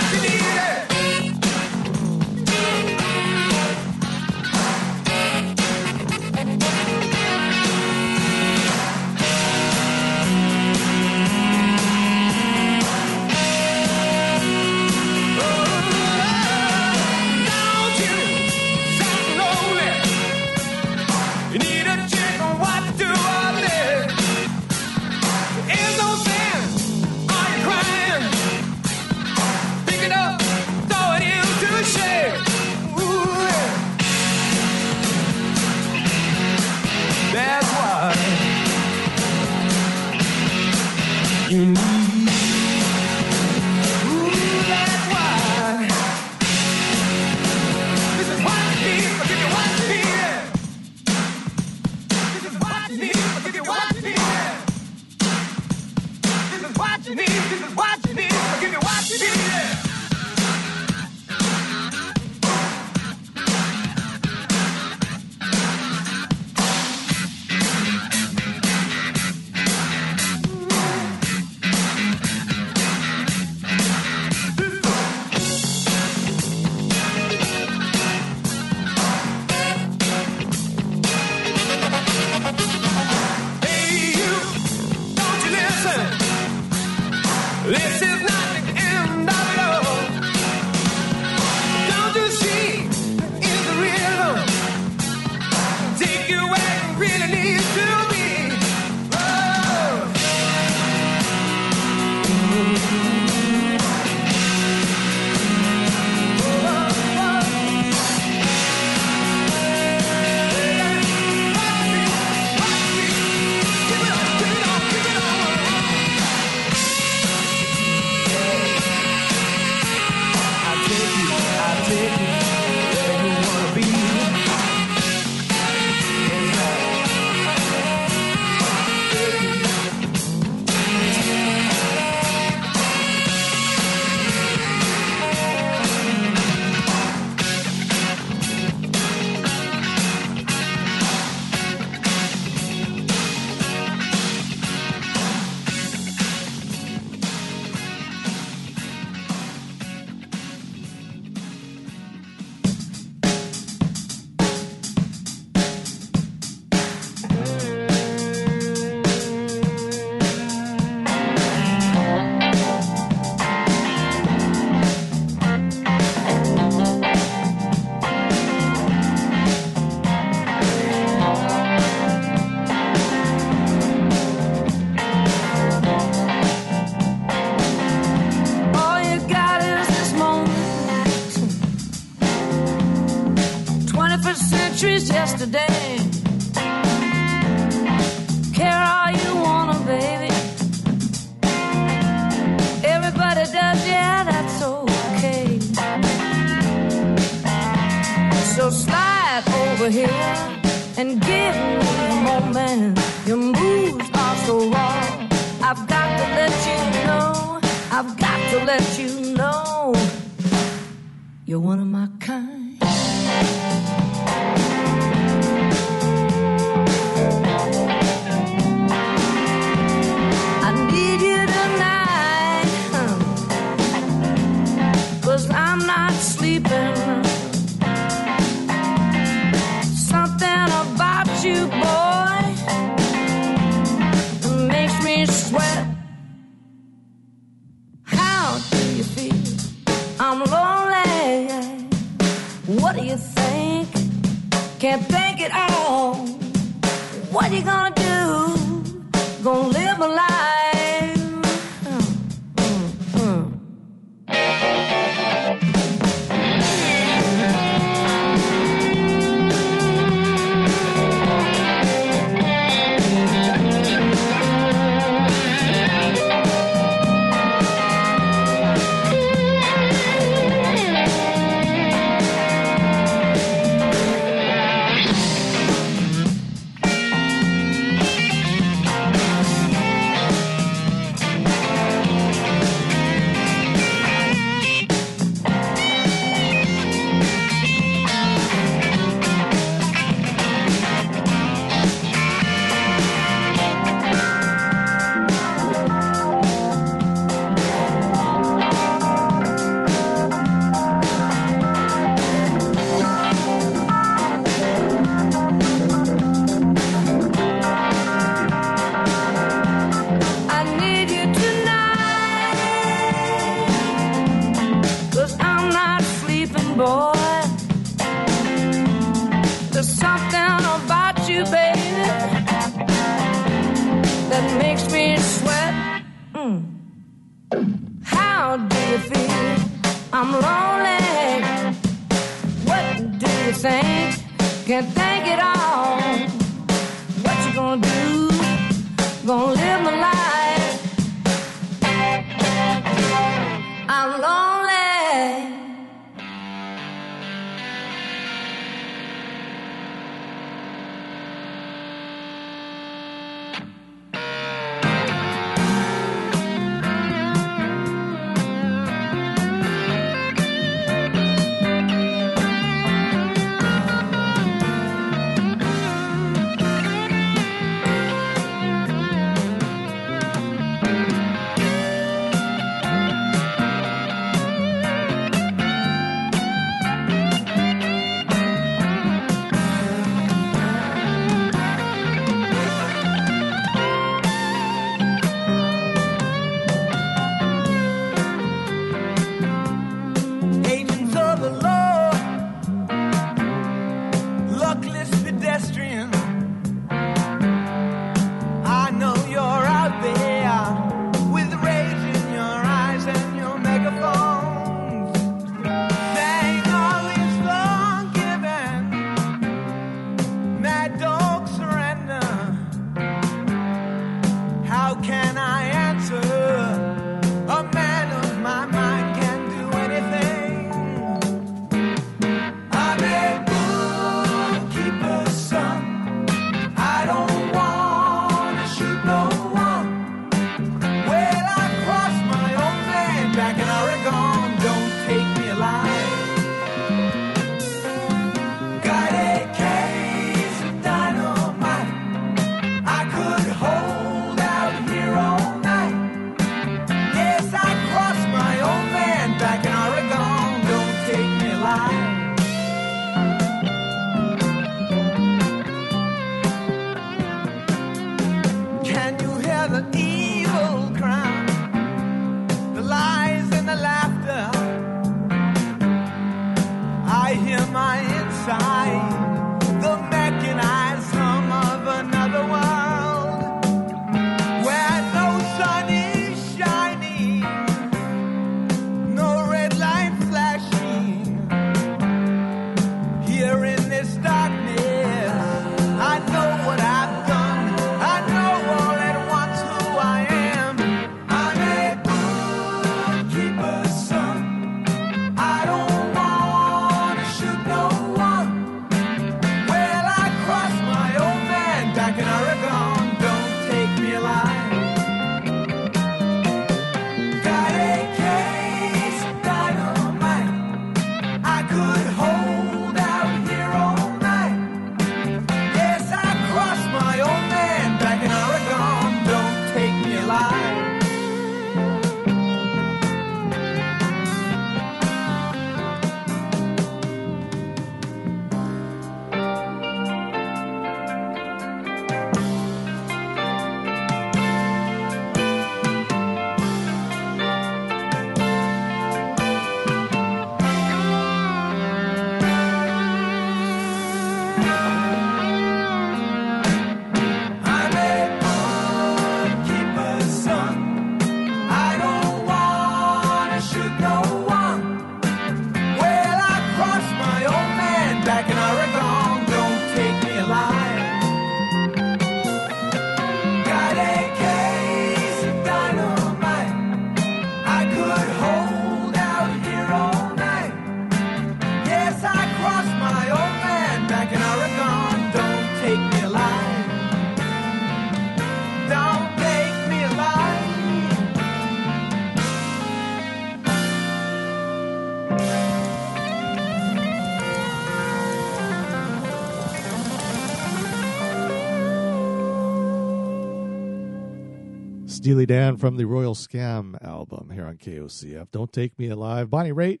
Steely Dan from the Royal Scam album here on KOCF. Don't Take Me Alive. Bonnie Raitt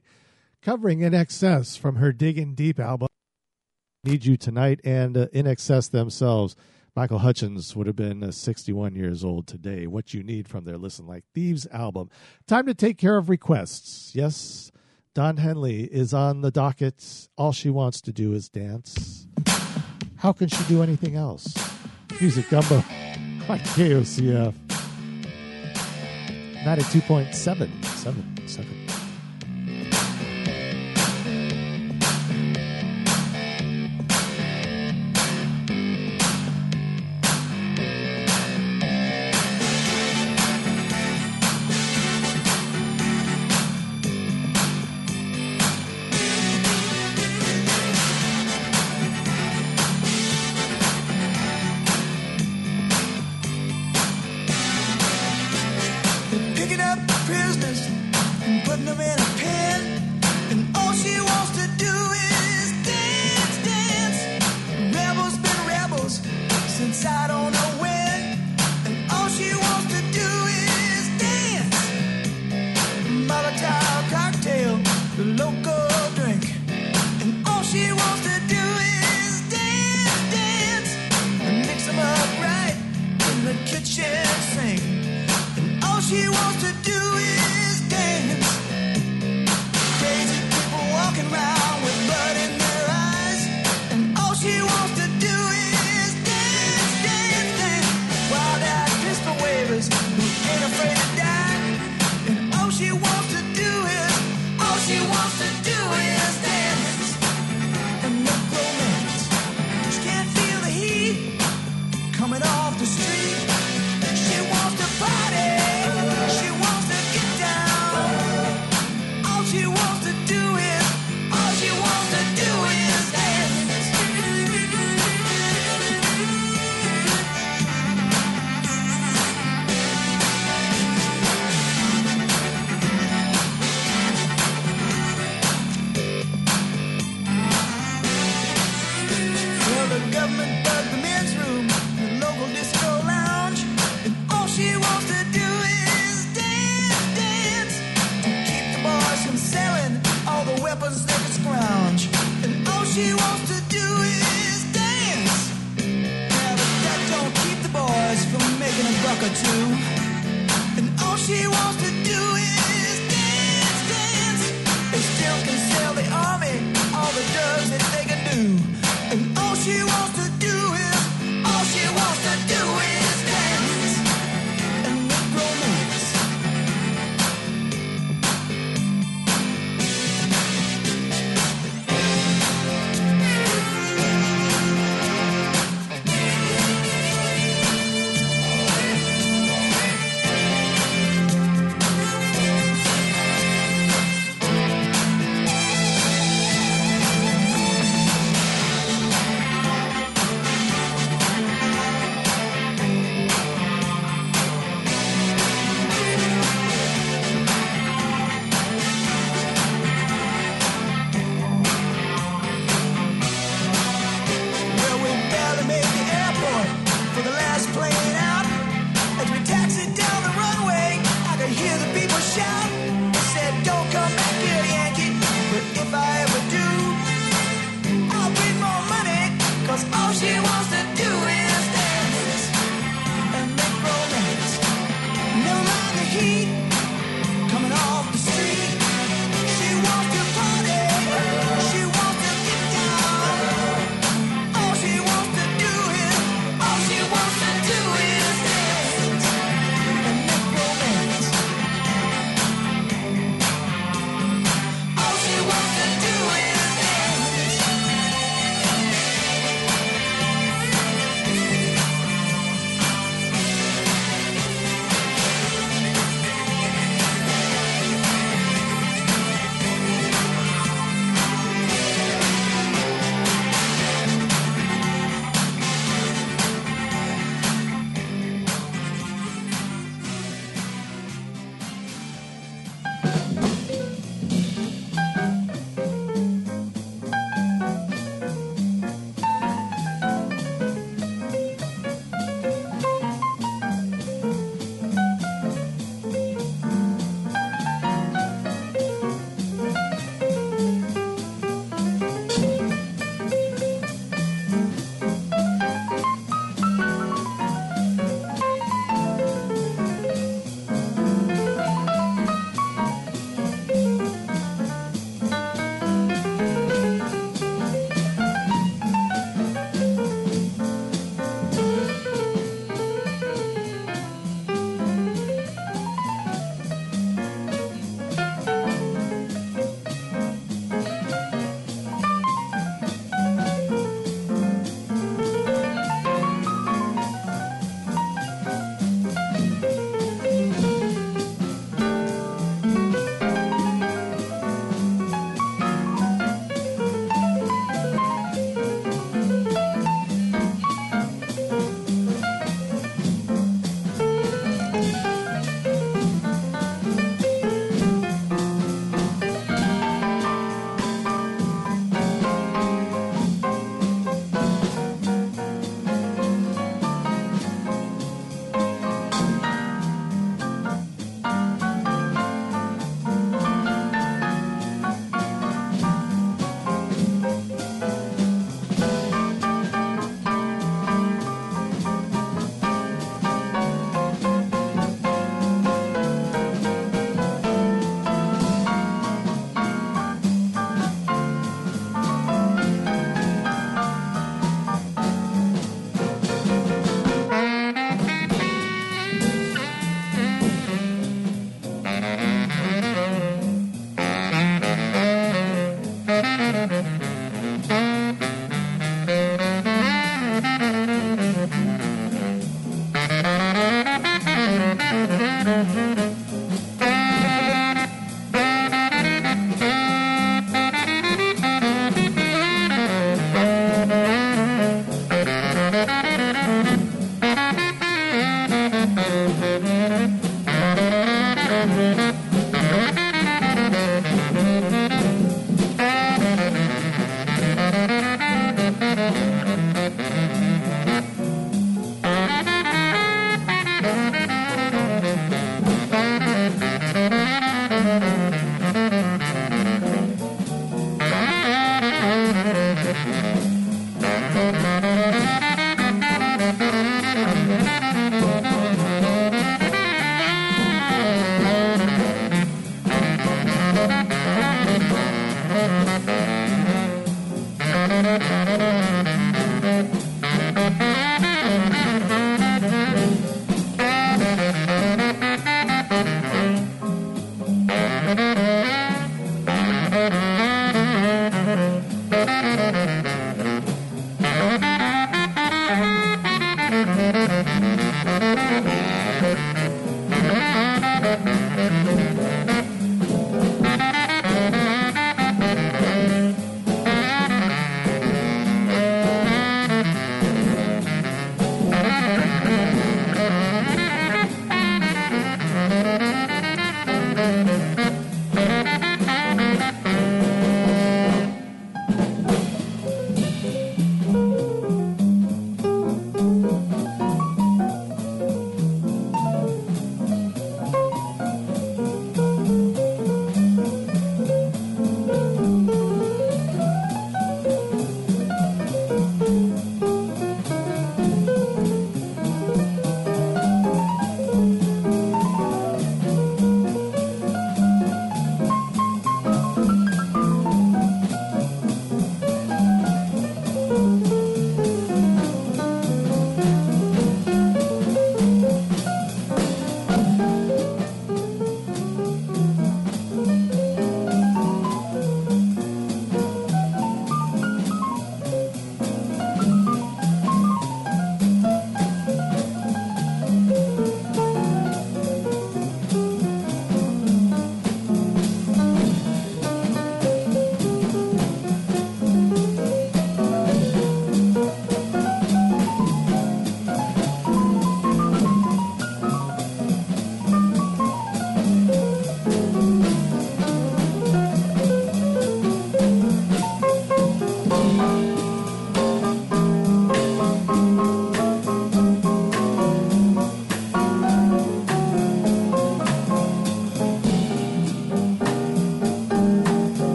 covering INXS from her Dig In Deep album. Need You Tonight and uh, INXS themselves. Michael Hutchence would have been uh, 61 years old today. What you need from their Listen Like Thieves album. Time to take care of requests. Yes, Don Henley is on the docket. All she wants to do is dance. How can she do anything else? Music Gumbo by KOCF. Not at 2.77. 7.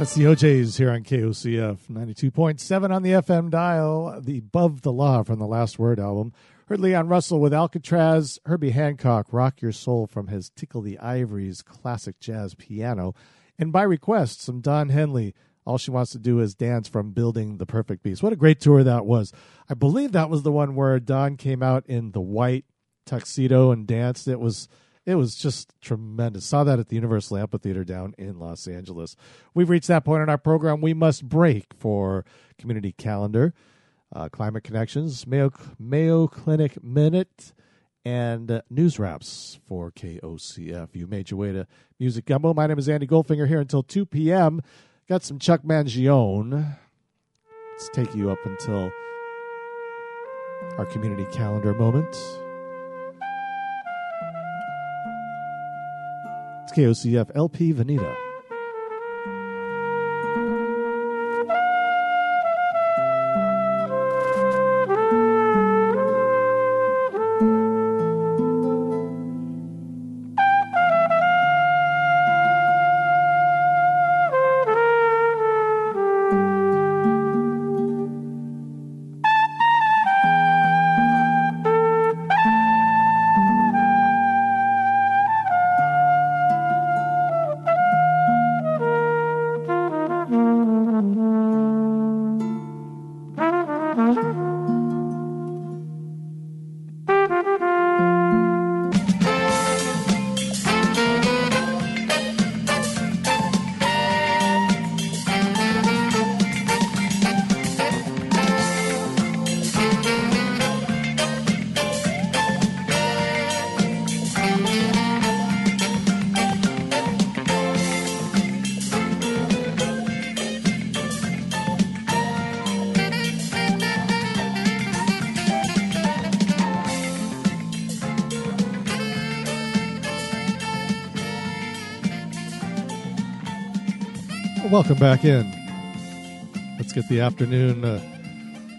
That's the O'Jays here on KOCF 92.7 on the FM dial, the Above the Law from the Last Word album. Heard Leon Russell with Alcatraz, Herbie Hancock, Rock Your Soul from his Tickle the Ivories classic jazz piano, and by request, some Don Henley. All she wants to do is dance from Building the Perfect Beast. What a great tour that was. I believe that was the one where Don came out in the white tuxedo and danced. It was it was just tremendous. Saw that at the Universal Amphitheater down in Los Angeles. We've reached that point in our program. We must break for community calendar, uh, climate connections, Mayo Mayo Clinic minute, and uh, news wraps for KOCF. You made your way to Music Gumbo. My name is Andy Goldfinger here until two p.m. Got some Chuck Mangione. Let's take you up until our community calendar moment. It's KOCF LP Veneta. Welcome back in. Let's get the afternoon uh,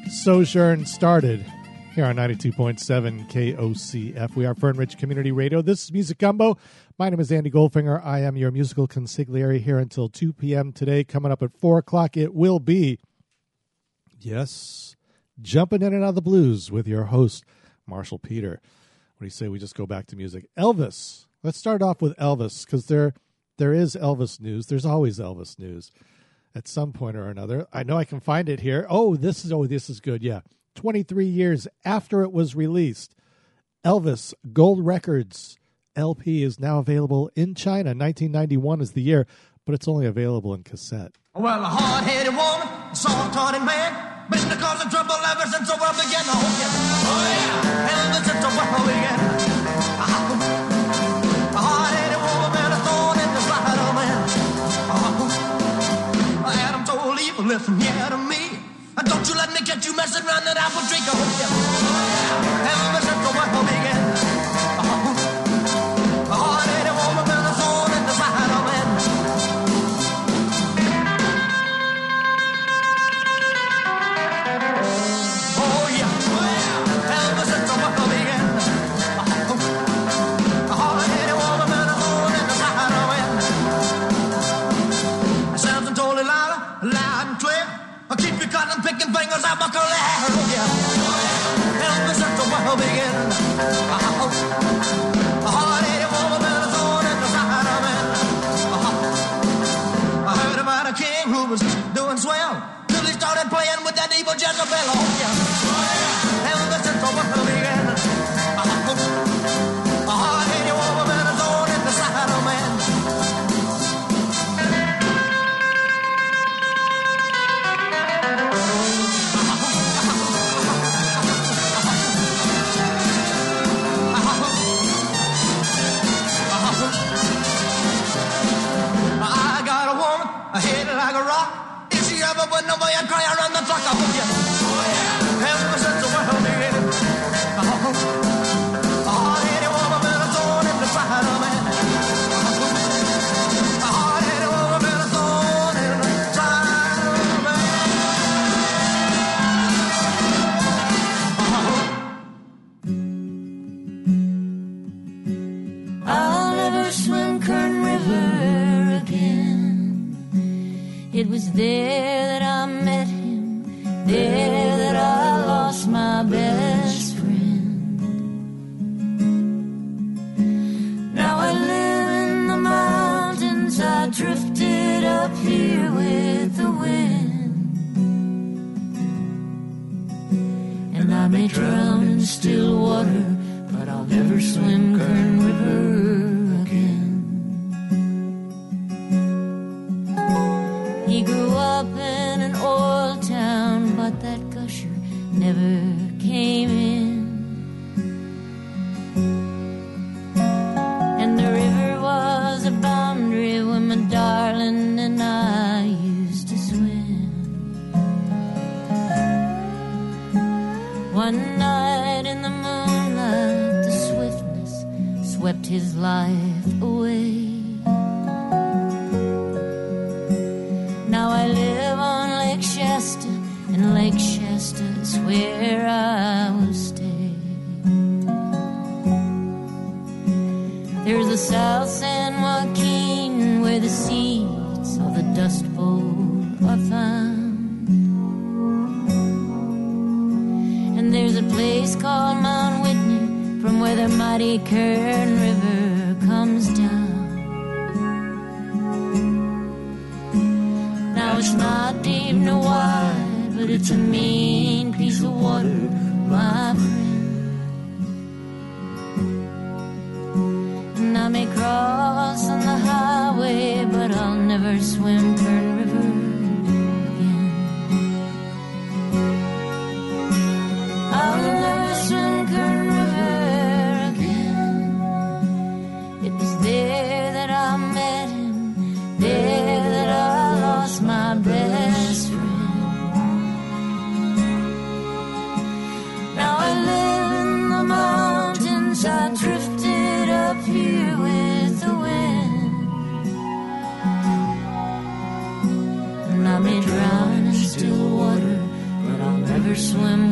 sojourn started here on 92.7 KOCF. We are Fern Ridge Community Radio. This is Music Gumbo. My name is Andy Goldfinger. I am your musical consigliere here until 2 p.m. today. Coming up at 4 o'clock, it will be, yes, jumping in and out of the blues with your host, Marshall Peter. What do you say we just go back to music? Elvis. Let's start off with Elvis because there there is Elvis news. There's always Elvis news at some point or another. I know I can find it here. Oh, this is oh, this is good. Yeah. 23 years after it was released, Elvis Gold Records LP is now available in China. 1991 is the year, but it's only available in cassette. Well, a hard-headed woman, soft-hearted man, been the cause of trouble ever since the world began. Oh yeah, oh yeah, world. Told listen to me. Don't you let me get you messing around that apple tree. Oh yeah, ever since the began. A my curly hair. Oh yeah, ever since the world began. Uh-huh. A hard-headed woman, man, a thorn in the side of man. Uh-huh. I heard about a king who was doing swell till he started playing with that evil Jezebel. Oh yeah, ever the swim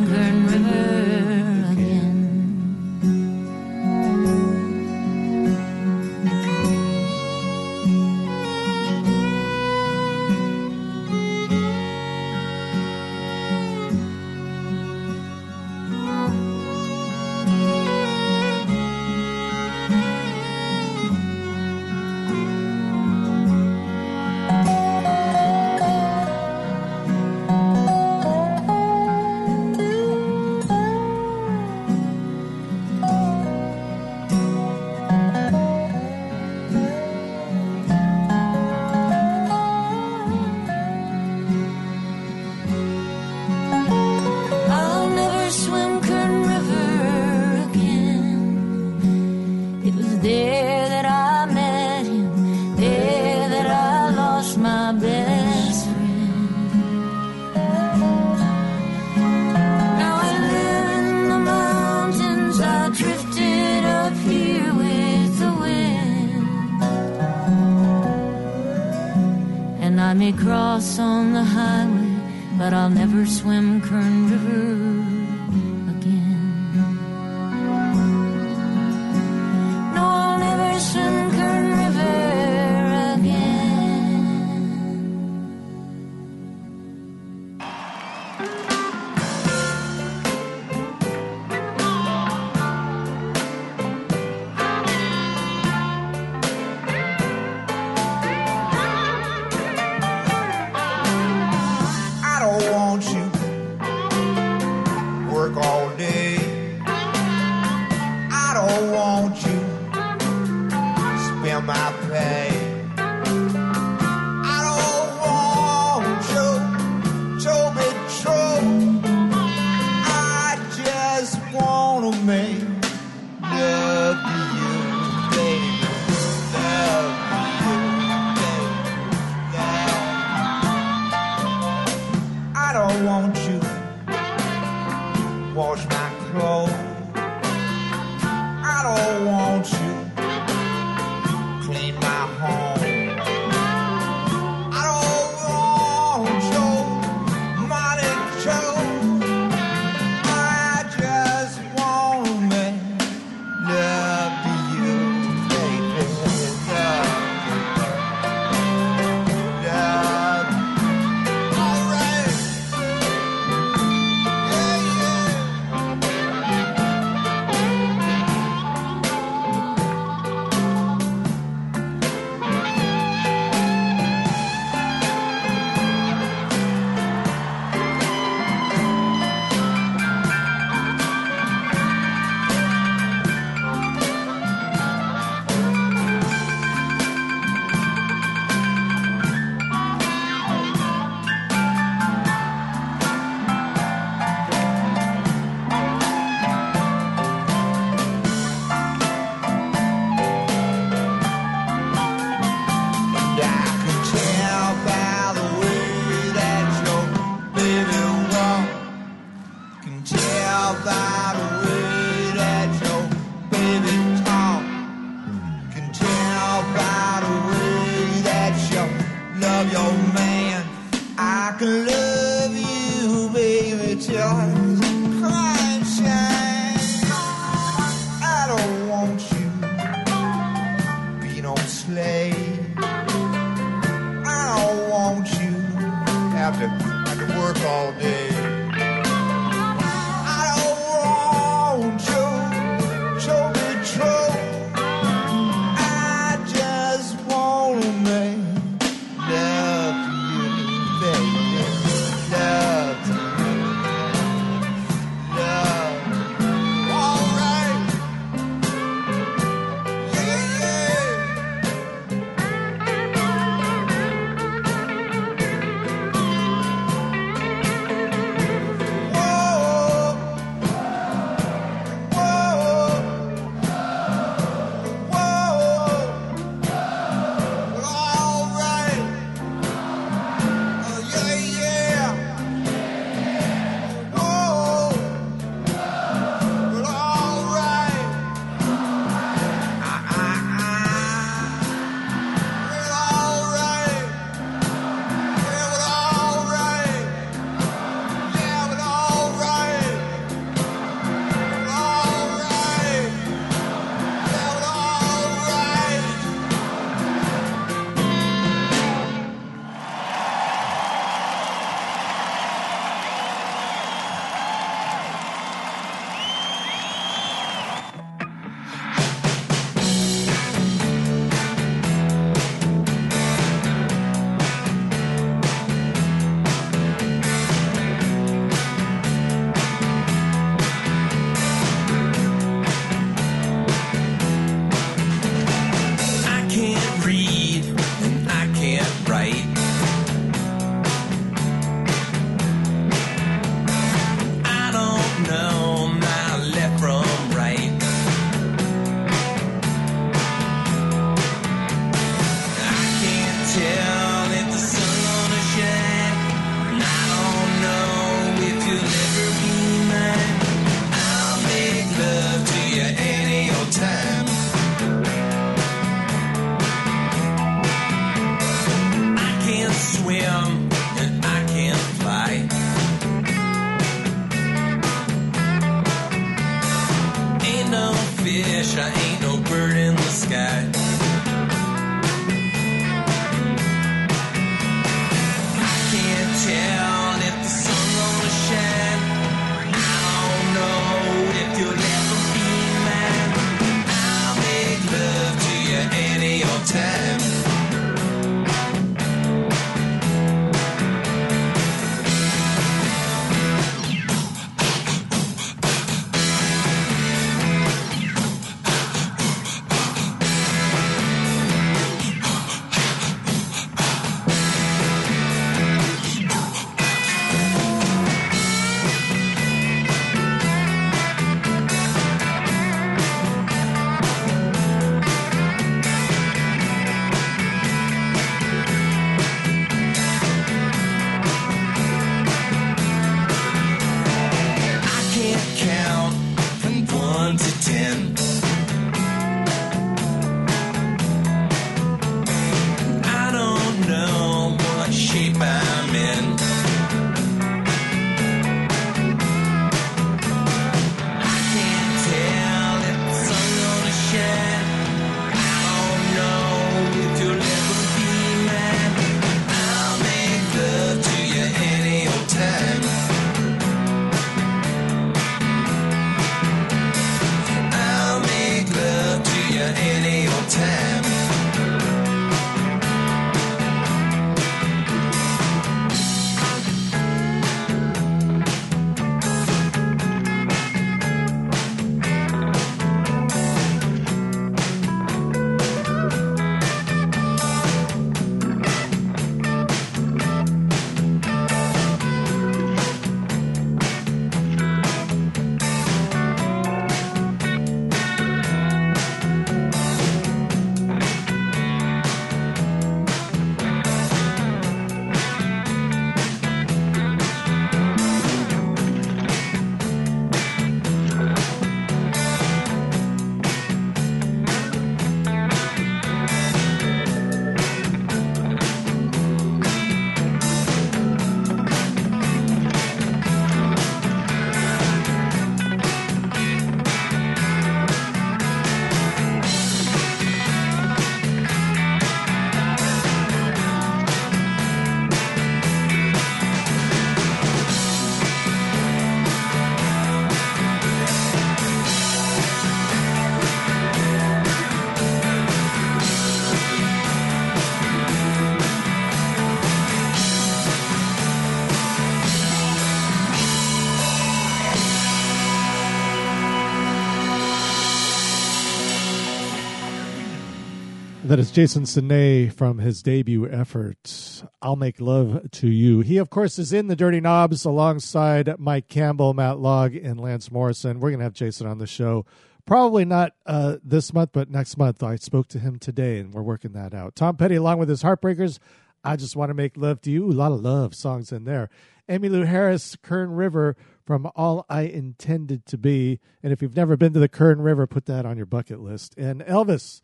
Jason Sinay from his debut effort, I'll Make Love to You. He, of course, is in the Dirty Knobs alongside Mike Campbell, Matt Laug, and Lance Morrison. We're going to have Jason on the show. Probably not uh, this month, but next month. I spoke to him today, and we're working that out. Tom Petty, along with his Heartbreakers, I Just Want to Make Love to You. A lot of love songs in there. Emmylou Harris, Kern River from All I Intended to Be. And if you've never been to the Kern River, put that on your bucket list. And Elvis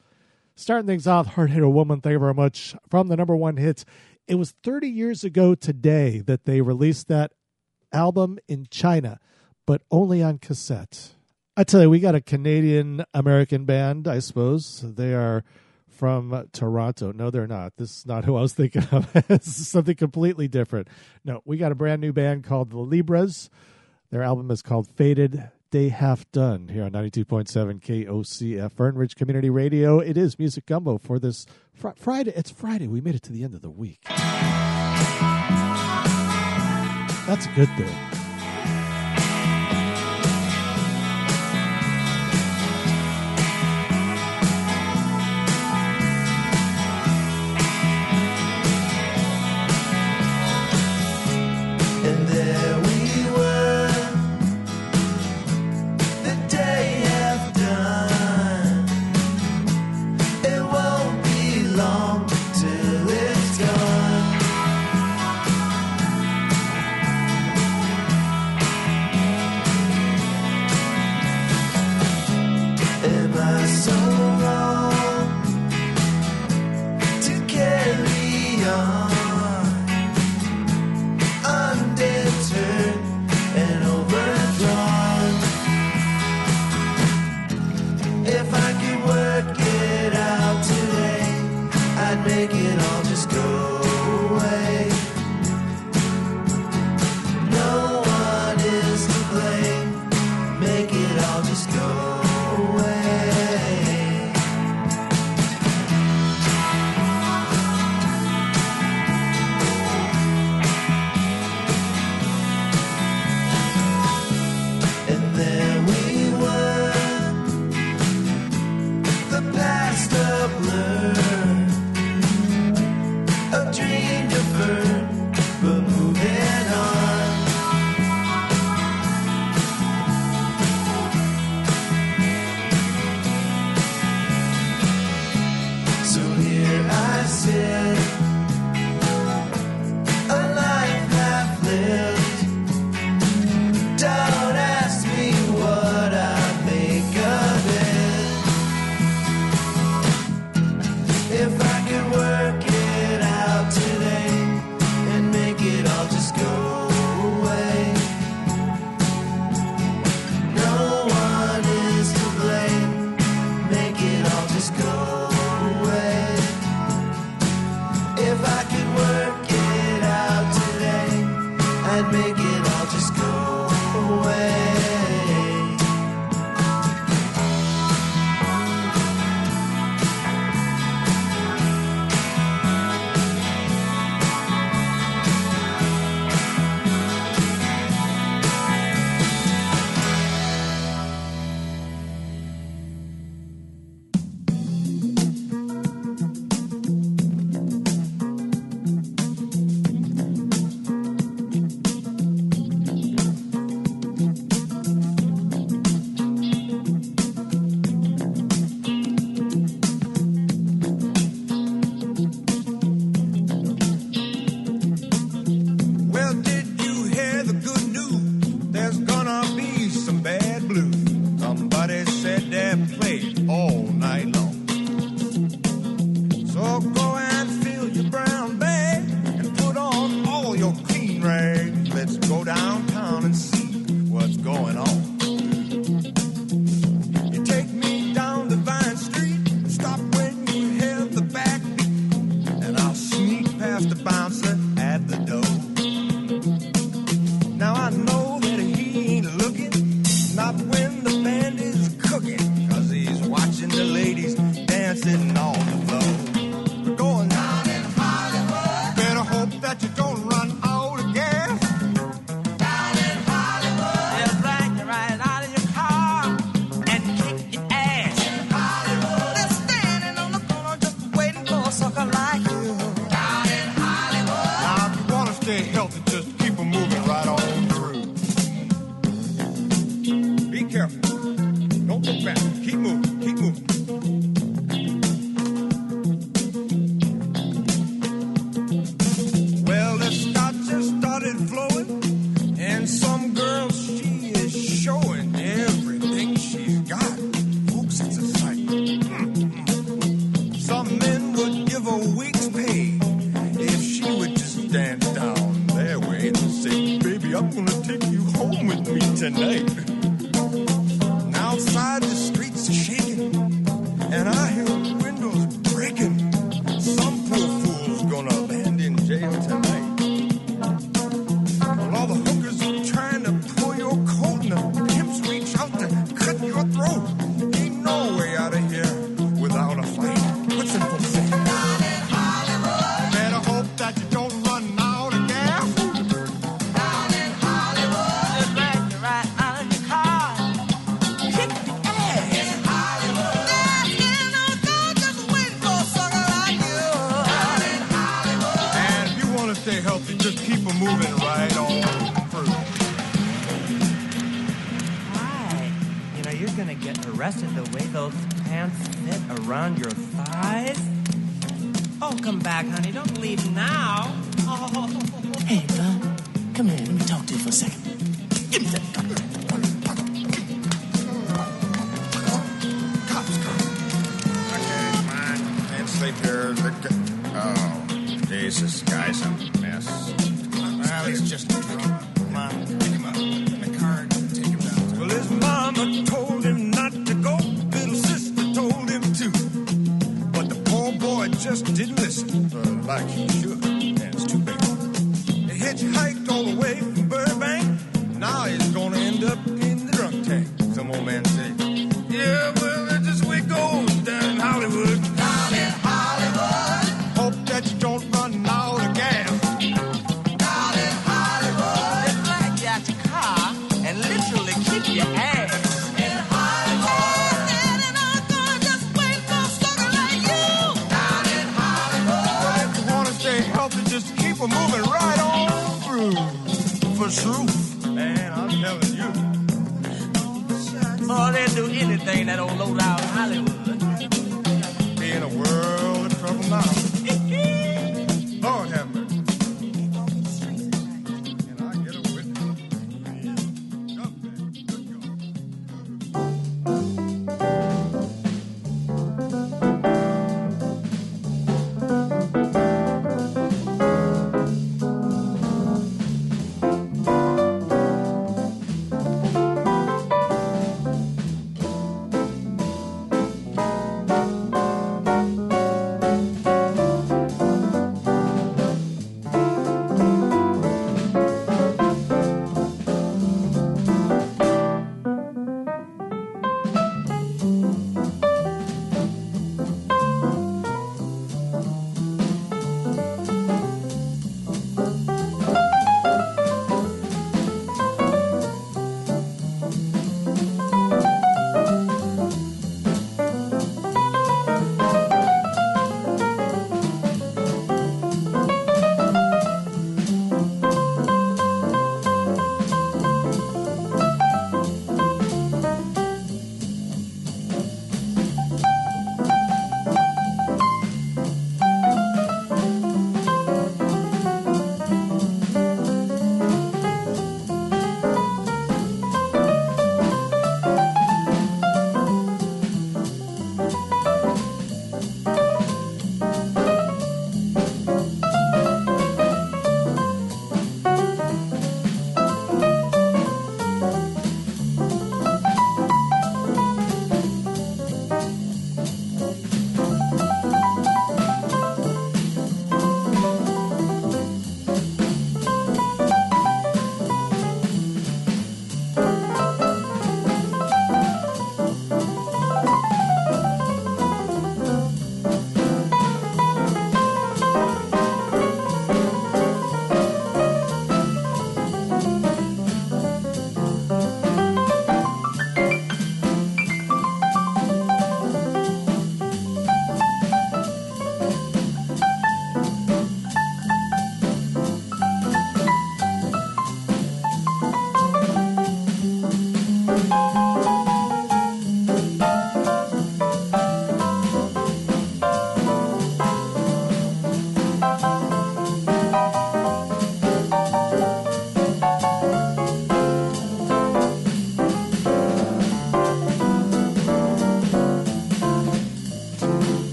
Starting things off, Hard Headed Woman, thank you very much, from the number one hits. It was 30 years ago today that they released that album in China, but only on cassette. I tell you, we got a Canadian American band, I suppose. They are from Toronto. No, they're not. This is not who I was thinking of. this is something completely different. No, we got a brand new band called the Libras. Their album is called Faded Day Half Done here on 92.7 KOCF Fern Ridge Community Radio. It is Music Gumbo for this fr- Friday. It's Friday. We made it to the end of the week. That's a good thing.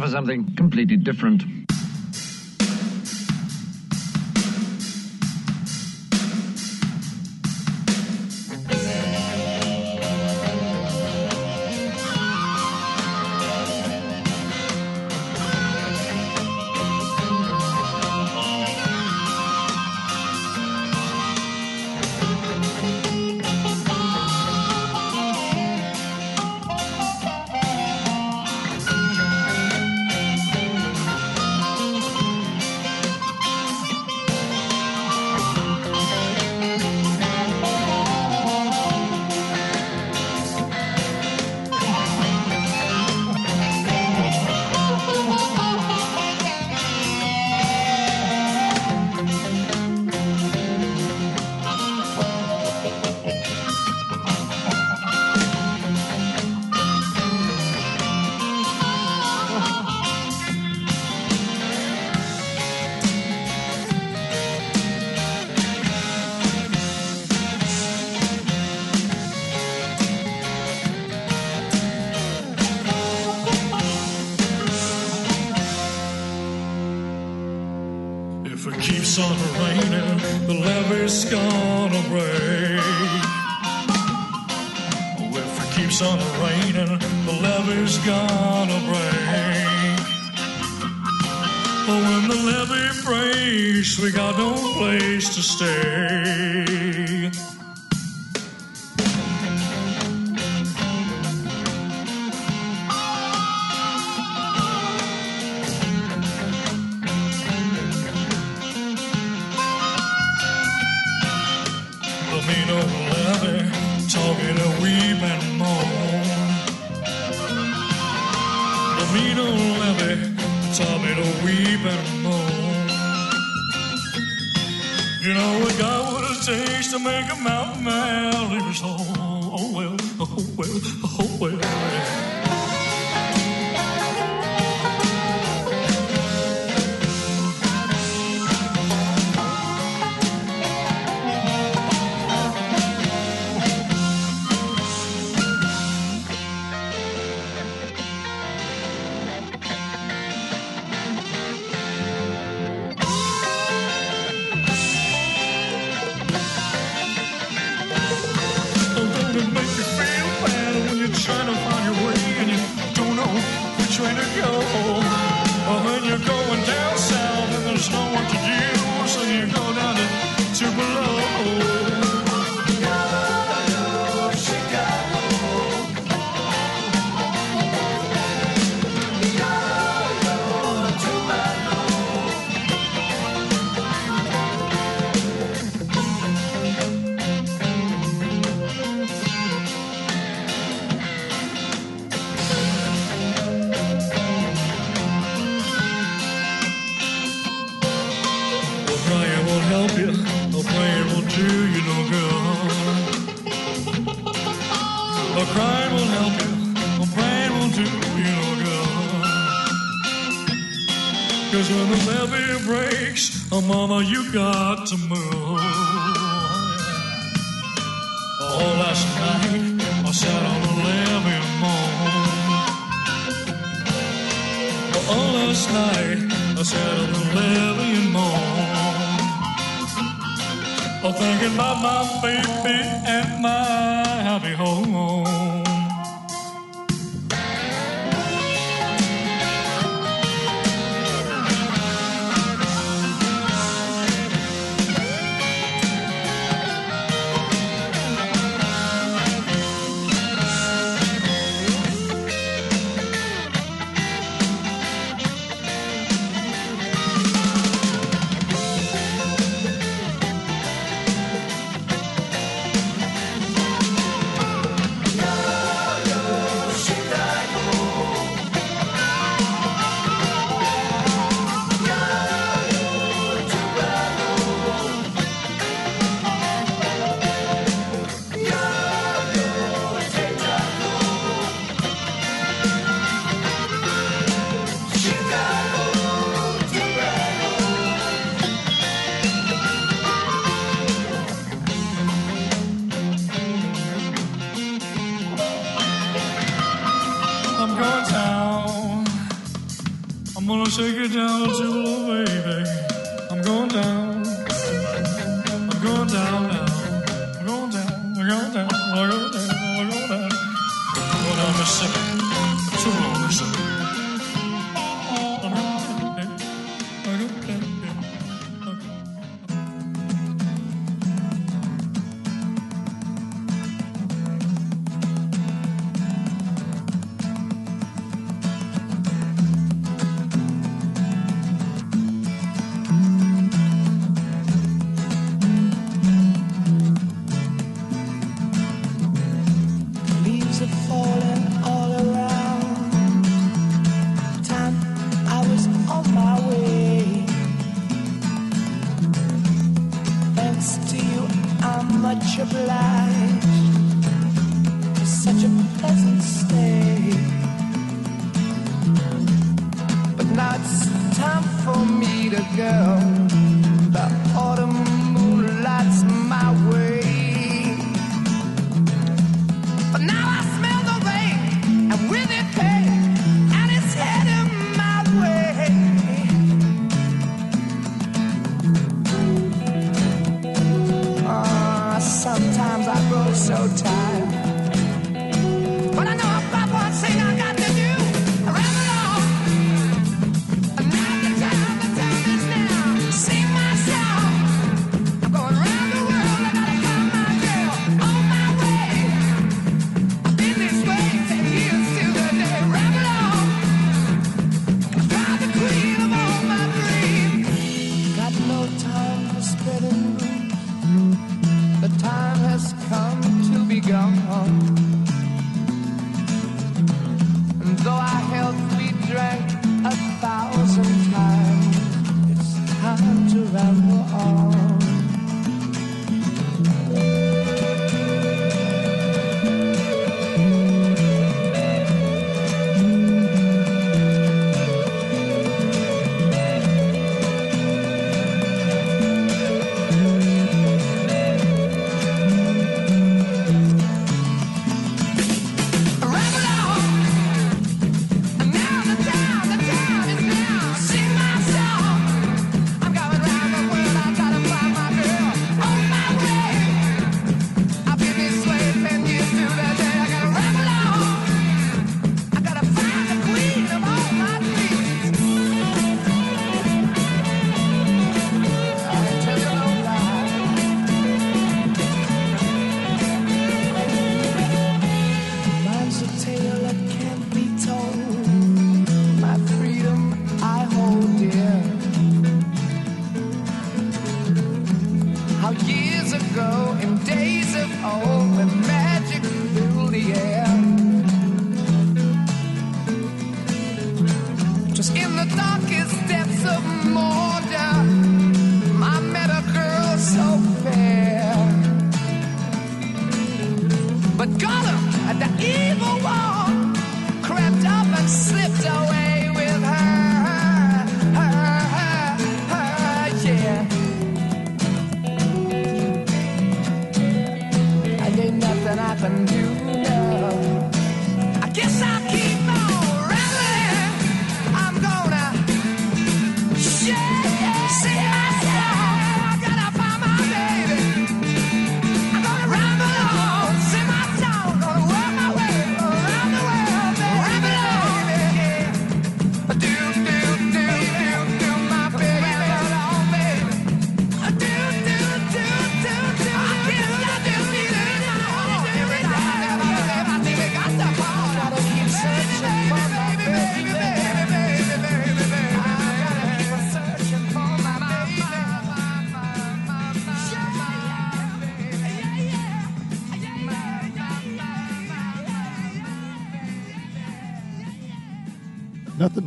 For something completely different.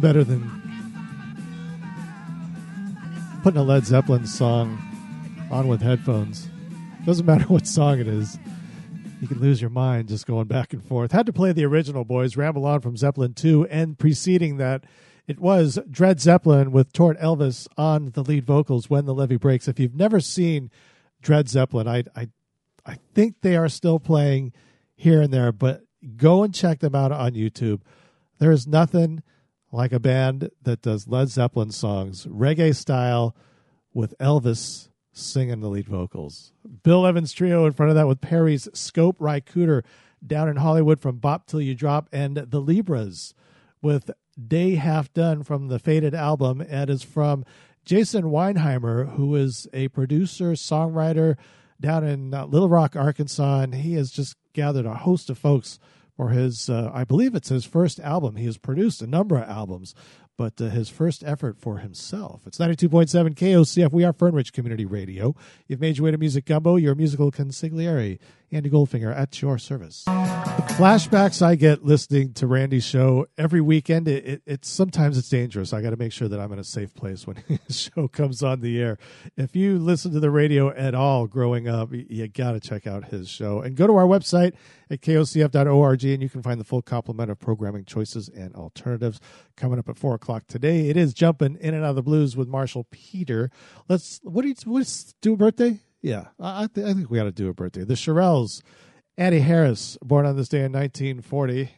better than putting a Led Zeppelin song on with headphones. Doesn't matter what song it is. You can lose your mind just going back and forth. Had to play the original, boys. Ramble on from Zeppelin 2. And preceding that, it was Dred Zeppelin with Tortelvis on the lead vocals when the levee breaks. If you've never seen Dred Zeppelin, I, I, I think they are still playing here and there, but go and check them out on YouTube. There is nothing like a band that does Led Zeppelin songs, reggae style, with Elvis singing the lead vocals. Bill Evans Trio in front of that with Perry's Scope Ry Cooder down in Hollywood from Bop Till You Drop, and the Libras with Day Half Done from the Faded album, and is from Jason Weinheimer, who is a producer, songwriter down in uh, Little Rock, Arkansas, and he has just gathered a host of folks for his, uh, I believe it's his first album. He has produced a number of albums, but uh, his first effort for himself. It's 92.7 KOCF. We are Fern Ridge Community Radio. You've made your way to Music Gumbo, your musical consigliere, Andy Goldfinger, at your service. The flashbacks I get listening to Randy's show every weekend, it, it, it's sometimes it's dangerous. I got to make sure that I'm in a safe place when his show comes on the air. If you listen to the radio at all growing up, you, got to check out his show and go to our website at kocf.org and you can find the full complement of programming choices and alternatives coming up at four o'clock today. It is jumping in and out of the blues with Marshall Peter. Let's what do you what's do birthday? Yeah, I, th- I think we got to do a birthday. The Shirelles, Addie Harris, born on this day in 1940.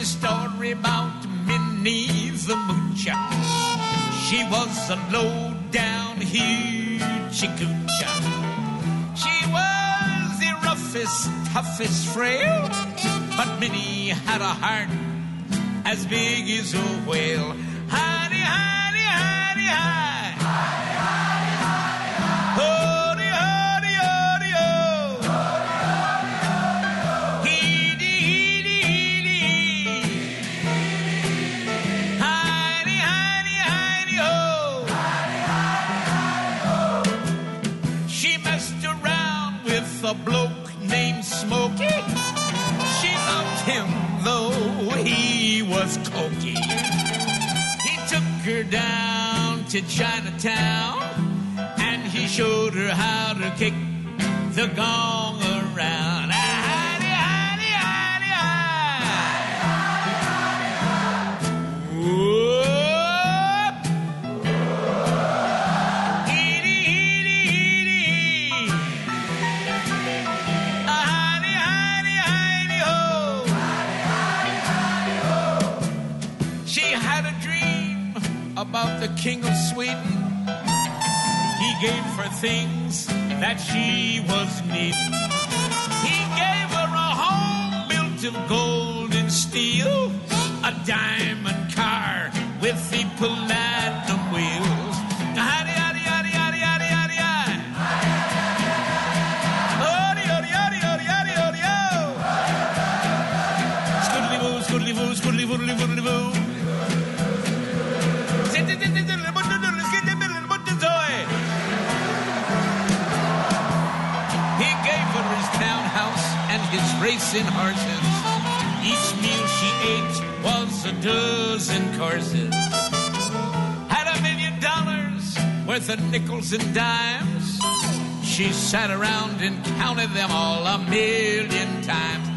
a story about Minnie the Moocher. She was a low down hoochie coocher. She was the roughest, toughest frail, but Minnie had a heart as big as a whale. kick nickels and dimes. She sat around and counted them all a million times.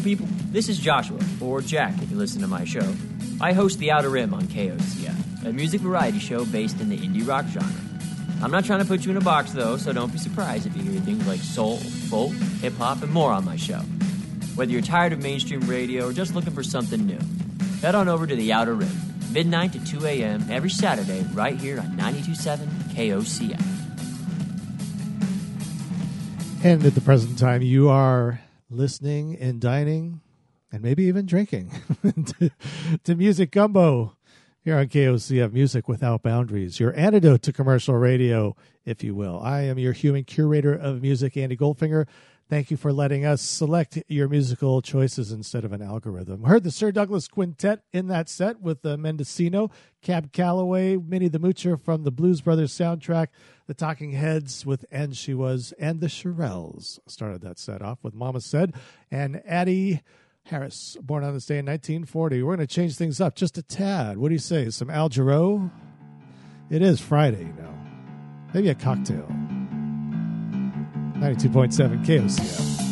Beautiful people. This is Joshua, or Jack if you listen to my show. I host The Outer Rim on KOCF, a music variety show based in the indie rock genre. I'm not trying to put you in a box, though, so don't be surprised if you hear things like soul, folk, hip hop, and more on my show. Whether you're tired of mainstream radio or just looking for something new, head on over to The Outer Rim, midnight to 2 a.m. every Saturday, right here on 92.7 KOCF. And at the present time, you are listening and dining and maybe even drinking to, to Music Gumbo here on KOCF Music Without Boundaries, your antidote to commercial radio, if you will. I am your human curator of music, Andy Goldfinger. Thank you for letting us select your musical choices instead of an algorithm. Heard the Sir Douglas Quintet in that set with uh, Mendocino, Cab Calloway, Minnie the Moocher from the Blues Brothers soundtrack, the Talking Heads with And She Was, and the Shirelles started that set off with Mama Said, and Addie Harris, born on this day in 1940. We're going to change things up just a tad. What do you say? Some Al Jarreau? It is Friday, you know. Maybe a cocktail. 92.7 KOCF.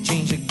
They changed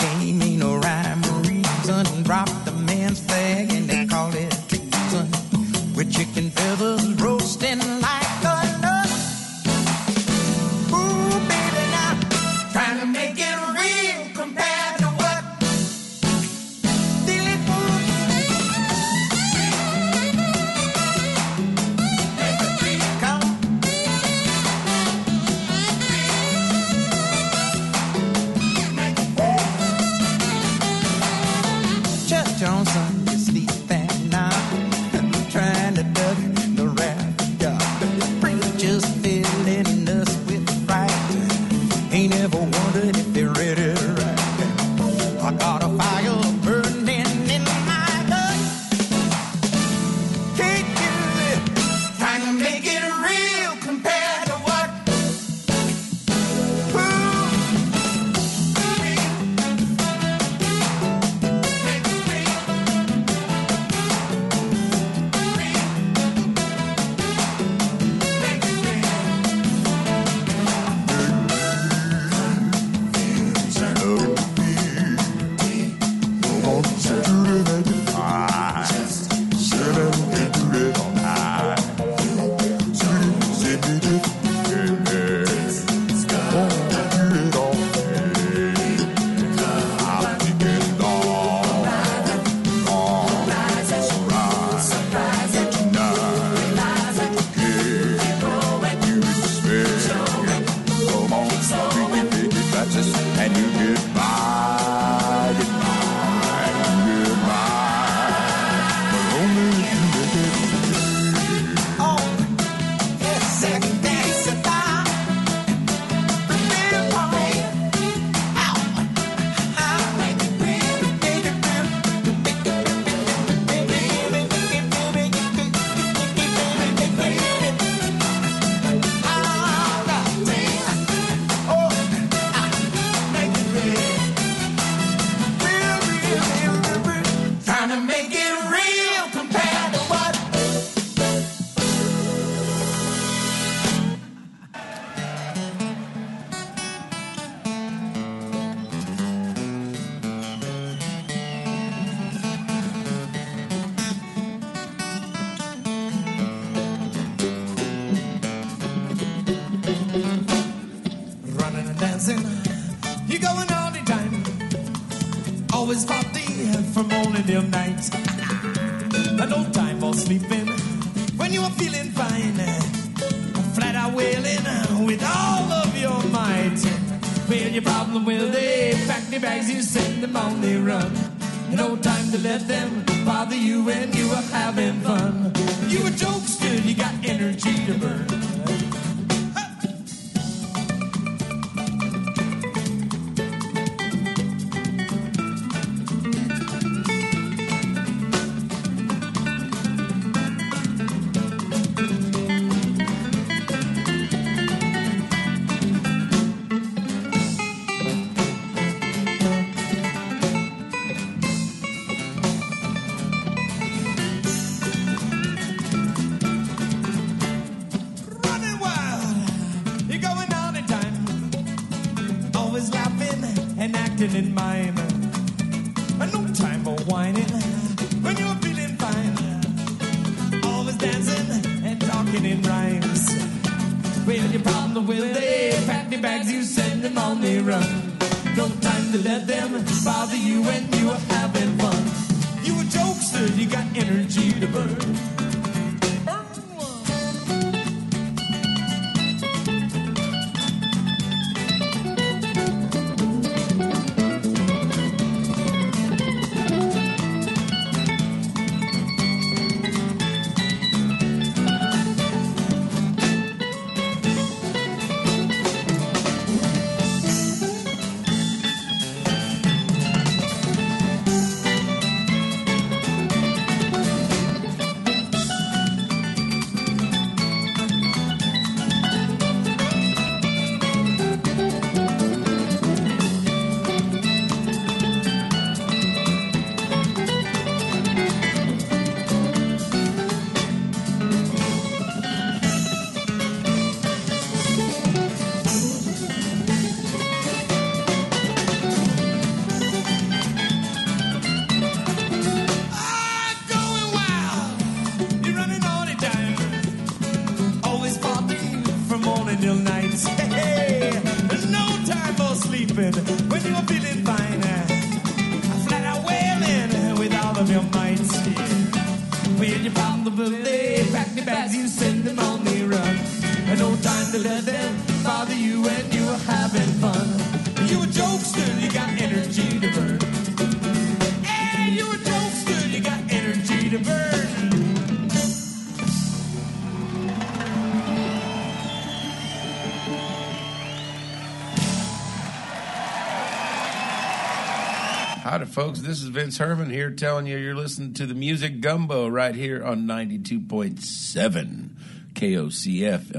Vince Herman here telling you you're listening to the Music Gumbo right here on 92.7 KOCF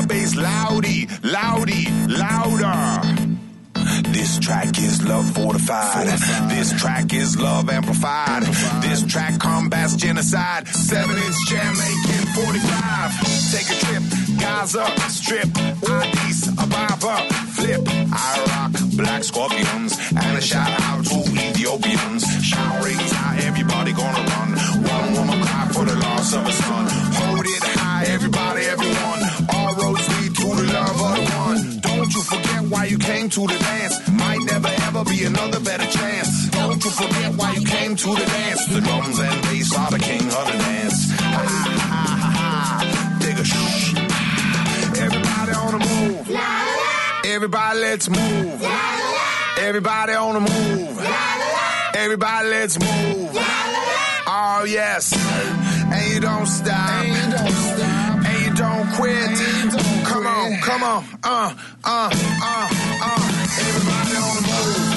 my bass loudy, loudy, louder. This track is love fortified. This track is love amplified. This track combats genocide. Seven inch jam making 45. Take a trip, Gaza, strip, Addis Ababa, flip. I rock black scorpions and a shout out to Ethiopians. Shout rings high, everybody gonna run. One woman cry for the loss of a son. Hold it high, everybody, everyone. All Don't you forget why you came to the dance. Might never ever be another better chance. Don't you forget why you came to the dance. The drums and bass are the king of the dance. Ha ha ha ha ha. Shh. Everybody on the move. La, la. Everybody let's move. La, la. Everybody on the move. La, la. Everybody let's move. La, la. Oh yes. And you don't stop. And you don't stop. Don't quit. come on, come on. Uh, uh, uh, uh. Everybody on the move.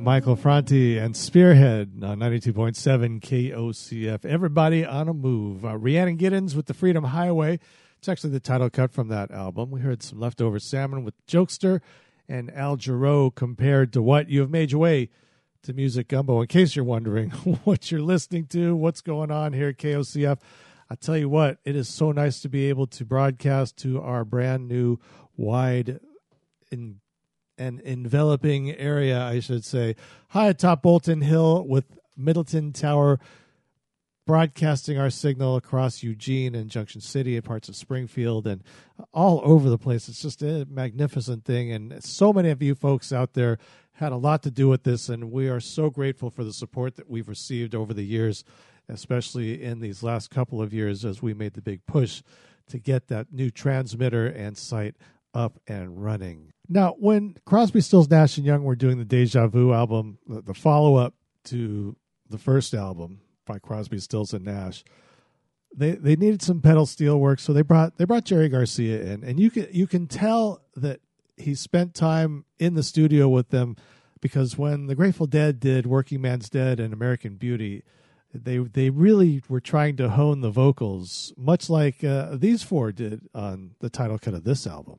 Michael Franti and Spearhead on 92.7 KOCF. Everybody on a move. Uh, Rhiannon Giddens with the Freedom Highway. It's actually the title cut from that album. We heard some leftover salmon with Jokester and Al Jarreau compared to what you have made your way to Music Gumbo. In case you're wondering what you're listening to, what's going on here at KOCF, I tell you what, it is so nice to be able to broadcast to our brand new wide in an enveloping area, I should say, high atop Bolton Hill with Middleton Tower broadcasting our signal across Eugene and Junction City and parts of Springfield and all over the place. It's just a magnificent thing. And so many of you folks out there had a lot to do with this. And we are so grateful for the support that we've received over the years, especially in these last couple of years as we made the big push to get that new transmitter and site up and running. Now, when Crosby, Stills, Nash and Young were doing the Deja Vu album, the, follow up to the first album by Crosby, Stills and Nash, they they needed some pedal steel work, so they brought they brought Jerry Garcia in, and you can you can tell that he spent time in the studio with them because when the Grateful Dead did Working Man's Dead and American Beauty, they they really were trying to hone the vocals, much like uh, these four did on the title cut of this album.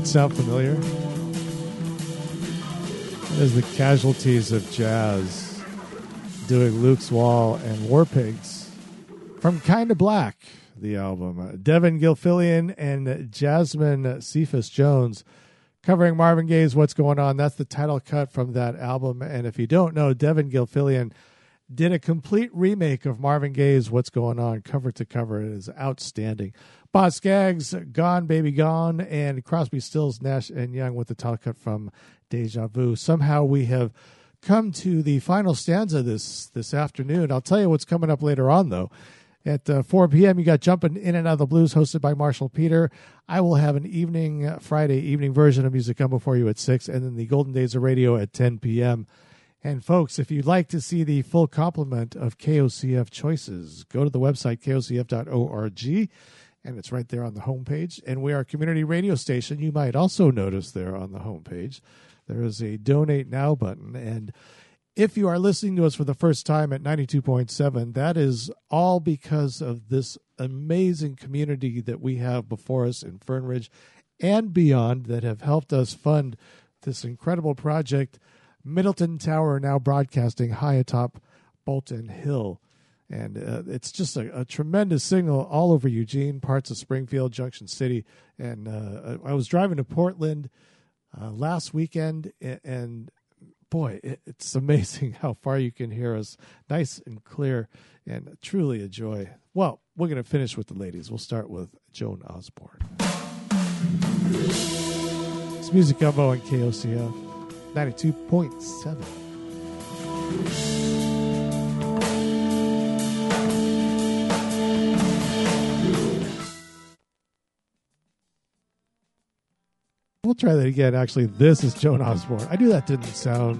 that sound familiar? As the casualties of jazz doing Luke's Wall and War Pigs from Kinda Black, the album. Devon Gilfillian and Jasmine Cephas Jones covering Marvin Gaye's What's Going On. That's the title cut from that album. And if you don't know, Devon Gilfillian did a complete remake of Marvin Gaye's What's Going On cover to cover. It is outstanding. Boz Scaggs, Gone Baby Gone, and Crosby, Stills, Nash and Young with the title cut from Deja Vu. Somehow we have come to the final stanza this this afternoon. I'll tell you what's coming up later on though. At uh, 4 p.m., you got Jumping In and Out of the Blues, hosted by Marshall Peter. I will have an evening, uh, Friday evening version of Music Gumbo before you at 6, and then the Golden Days of Radio at 10 p.m. And folks, if you'd like to see the full complement of KOCF choices, go to the website kocf.org, and it's right there on the homepage. And we are a community radio station. You might also notice there on the homepage there is a donate now button. And if you are listening to us for the first time at 92.7, that is all because of this amazing community that we have before us in Fern Ridge and beyond that have helped us fund this incredible project. Middleton Tower now broadcasting high atop Bolton Hill. And uh, it's just a, a, tremendous signal all over Eugene, parts of Springfield, Junction City. And uh, I was driving to Portland uh, last weekend, and boy, it, it's amazing how far you can hear us nice and clear and truly a joy. Well, we're going to finish with the ladies. We'll start with Joan Osborne. It's Music Gumbo and KOCF 92.7. We'll try that again. Actually, this is Joan Osborne. I knew that didn't sound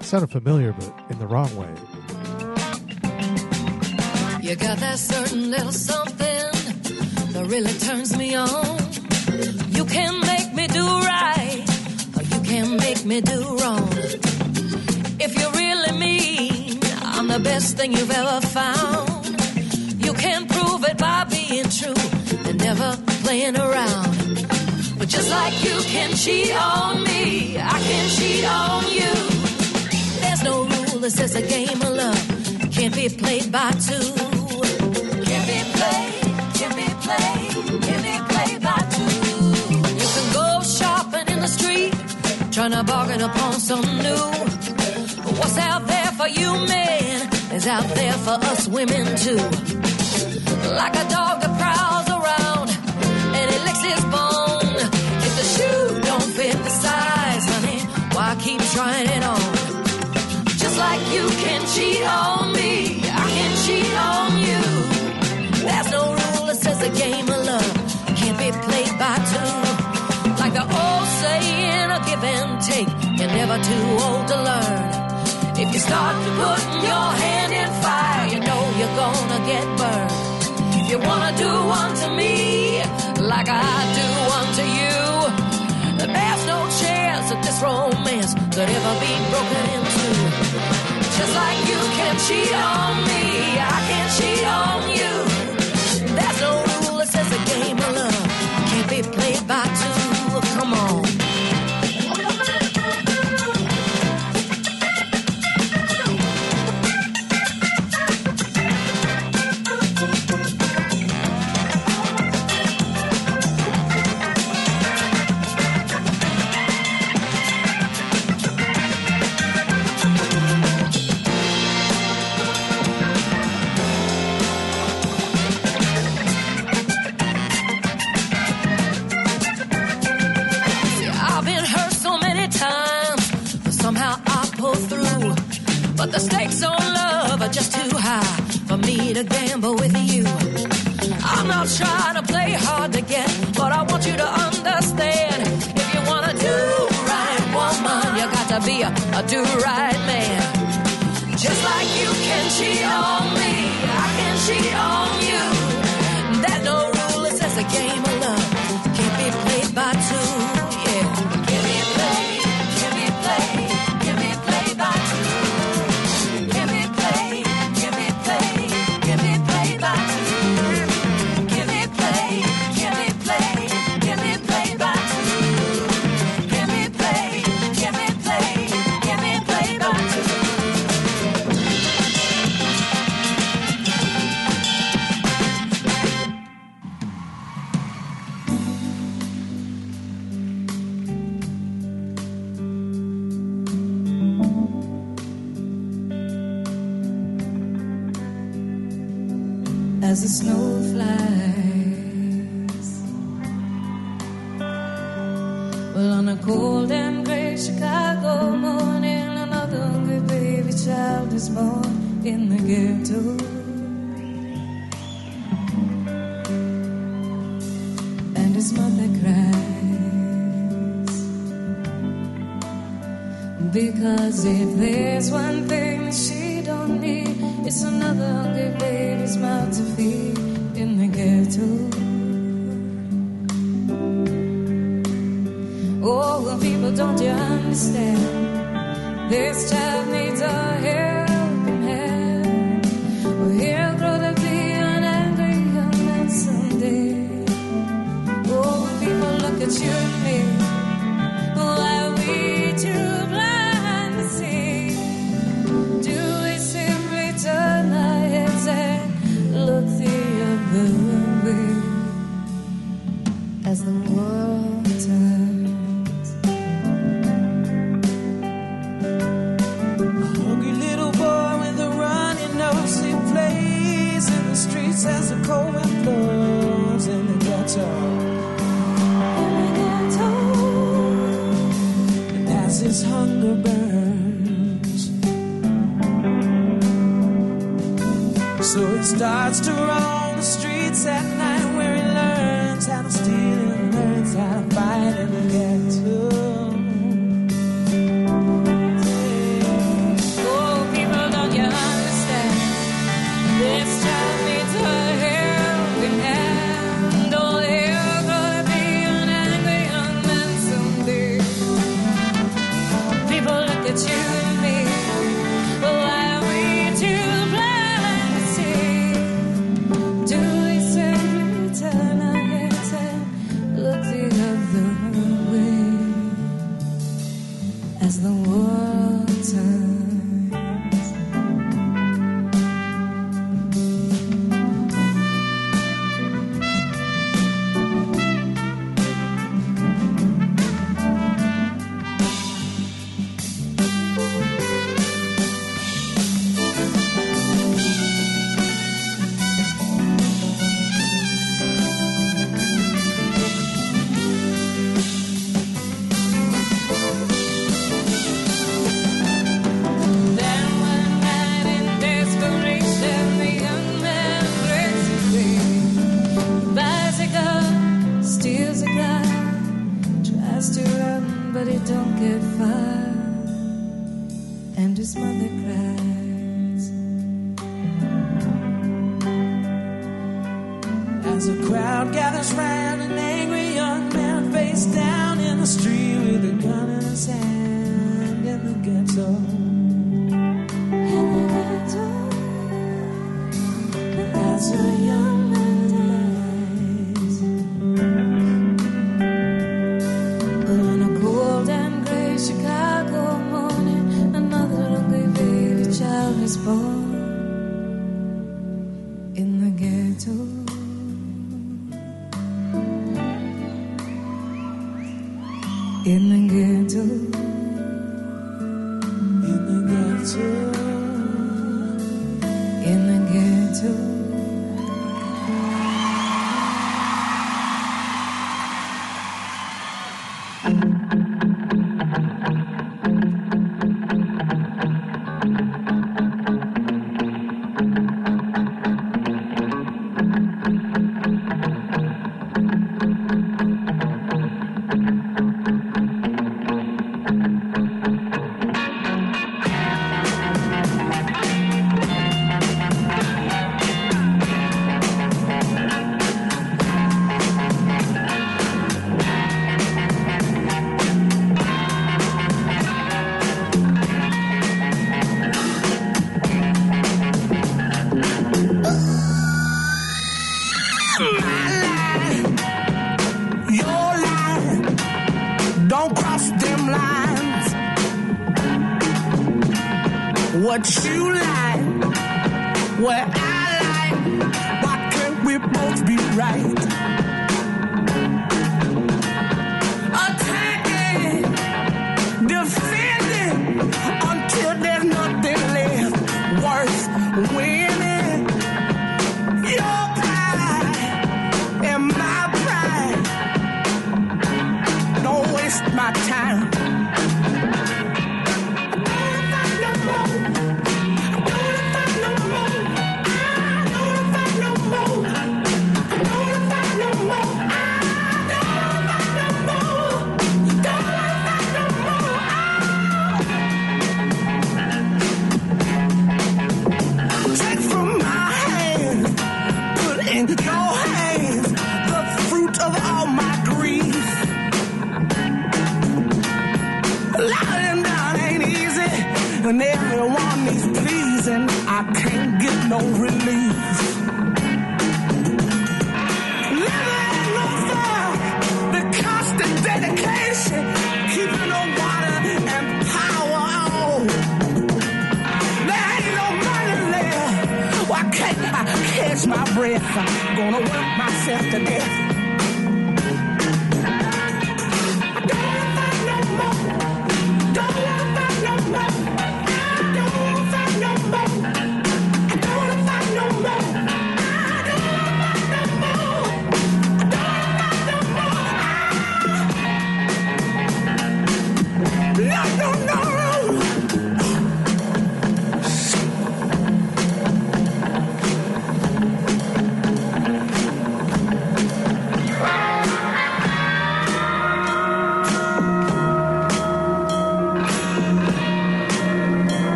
sounded familiar, but in the wrong way. You got that certain little something that really turns me on. You can make me do right, or you can make me do wrong. If you really mean I'm the best thing you've ever found, you can prove it by being true and never playing around. But just like you can cheat on me, I can cheat on you. There's no rule that says a game of love can't be played by two. Can be played, can be played, can be played by two. You can go shopping in the street, trying to bargain upon something new. But what's out there for you men is out there for us women too. Like a dog you're too old to learn. If you start to put your hand in fire, you know you're gonna get burned. If you wanna do one to me, like I do one to you, there's no chance that this romance could ever be broken into. Just like you can cheat on me, I can cheat on you. There's no rule that says a game of love can't be played by two. Come on. just too high for me to gamble with you. I'm not trying to play hard to get, but I want you to understand. If you wanna do right, woman, you got to be a, a do right man. Just like you can cheat on me, I can cheat on you. That no rule it says a game of love can't be played by two. cries. Because if there's one thing she don't need, it's another hungry baby's mouth to feed in the ghetto. Oh, well, people, don't you understand? This child needs a help.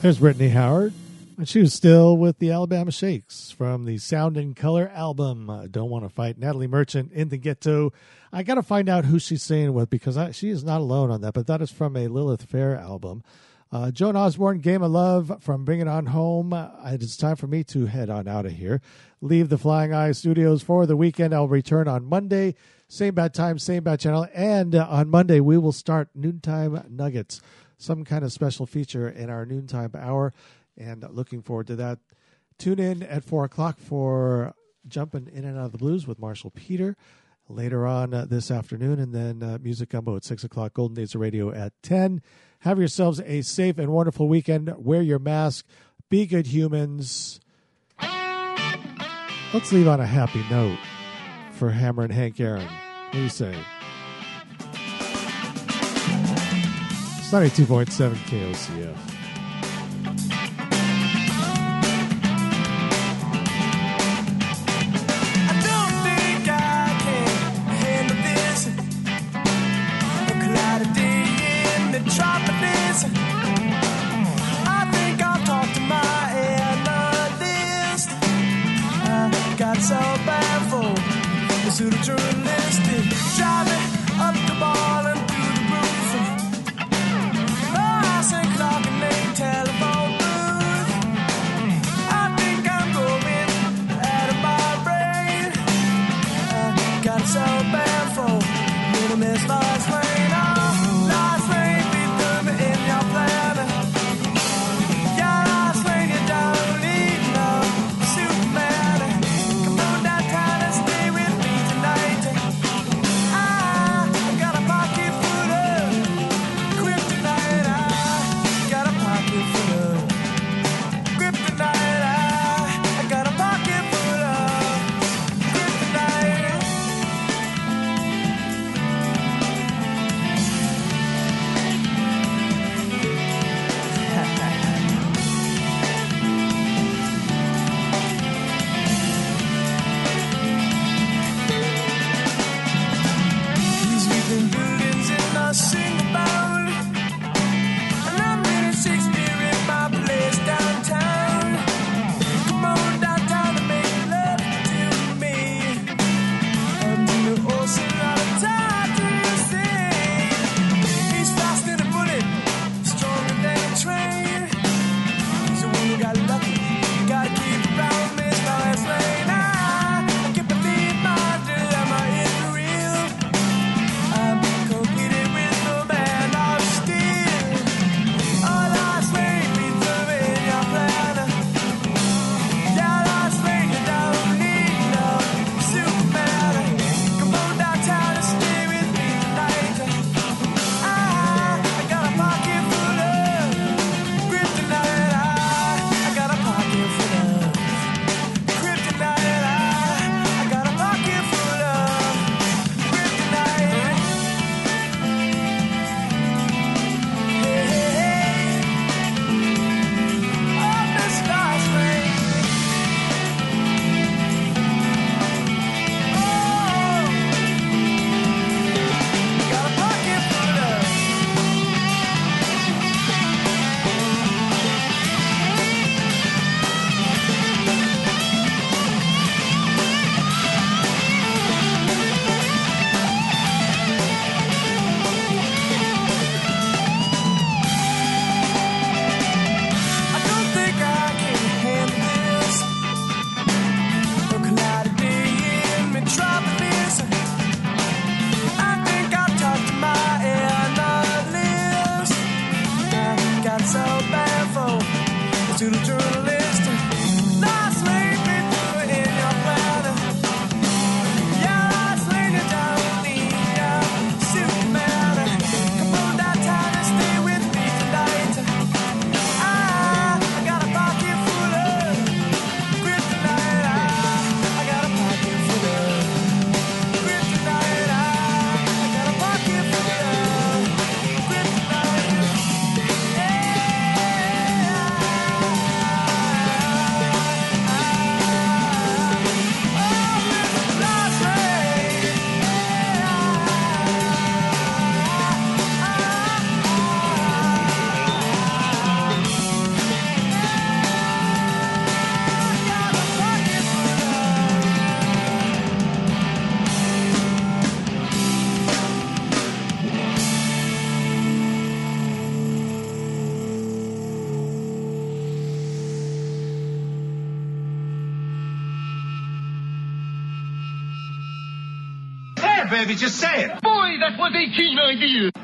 There's Brittany Howard. And she was still with the Alabama Shakes from the Sound and Color album. Uh, Don't Want to Fight. Natalie Merchant in the Ghetto. I got to find out who she's singing with because I, she is not alone on that, but that is from a Lilith Fair album. Uh, Joan Osborne, Game of Love from Bring It On Home. Uh, it is time for me to head on out of here. Leave the Flying Eye Studios for the weekend. I'll return on Monday. Same bad time, same bad channel. And uh, on Monday, we will start Noontime Nuggets, some kind of special feature in our noontime hour. And looking forward to that. Tune in at 4 o'clock for Jumping In and Out of the Blues with Marshall Peter later on uh, this afternoon. And then uh, Music Gumbo at 6 o'clock, Golden Days of Radio at 10. Have yourselves a safe and wonderful weekend. Wear your mask. Be good humans. Let's leave on a happy note for Hammerin' Hank Aaron. What do you say? 92.7 KOCF. Say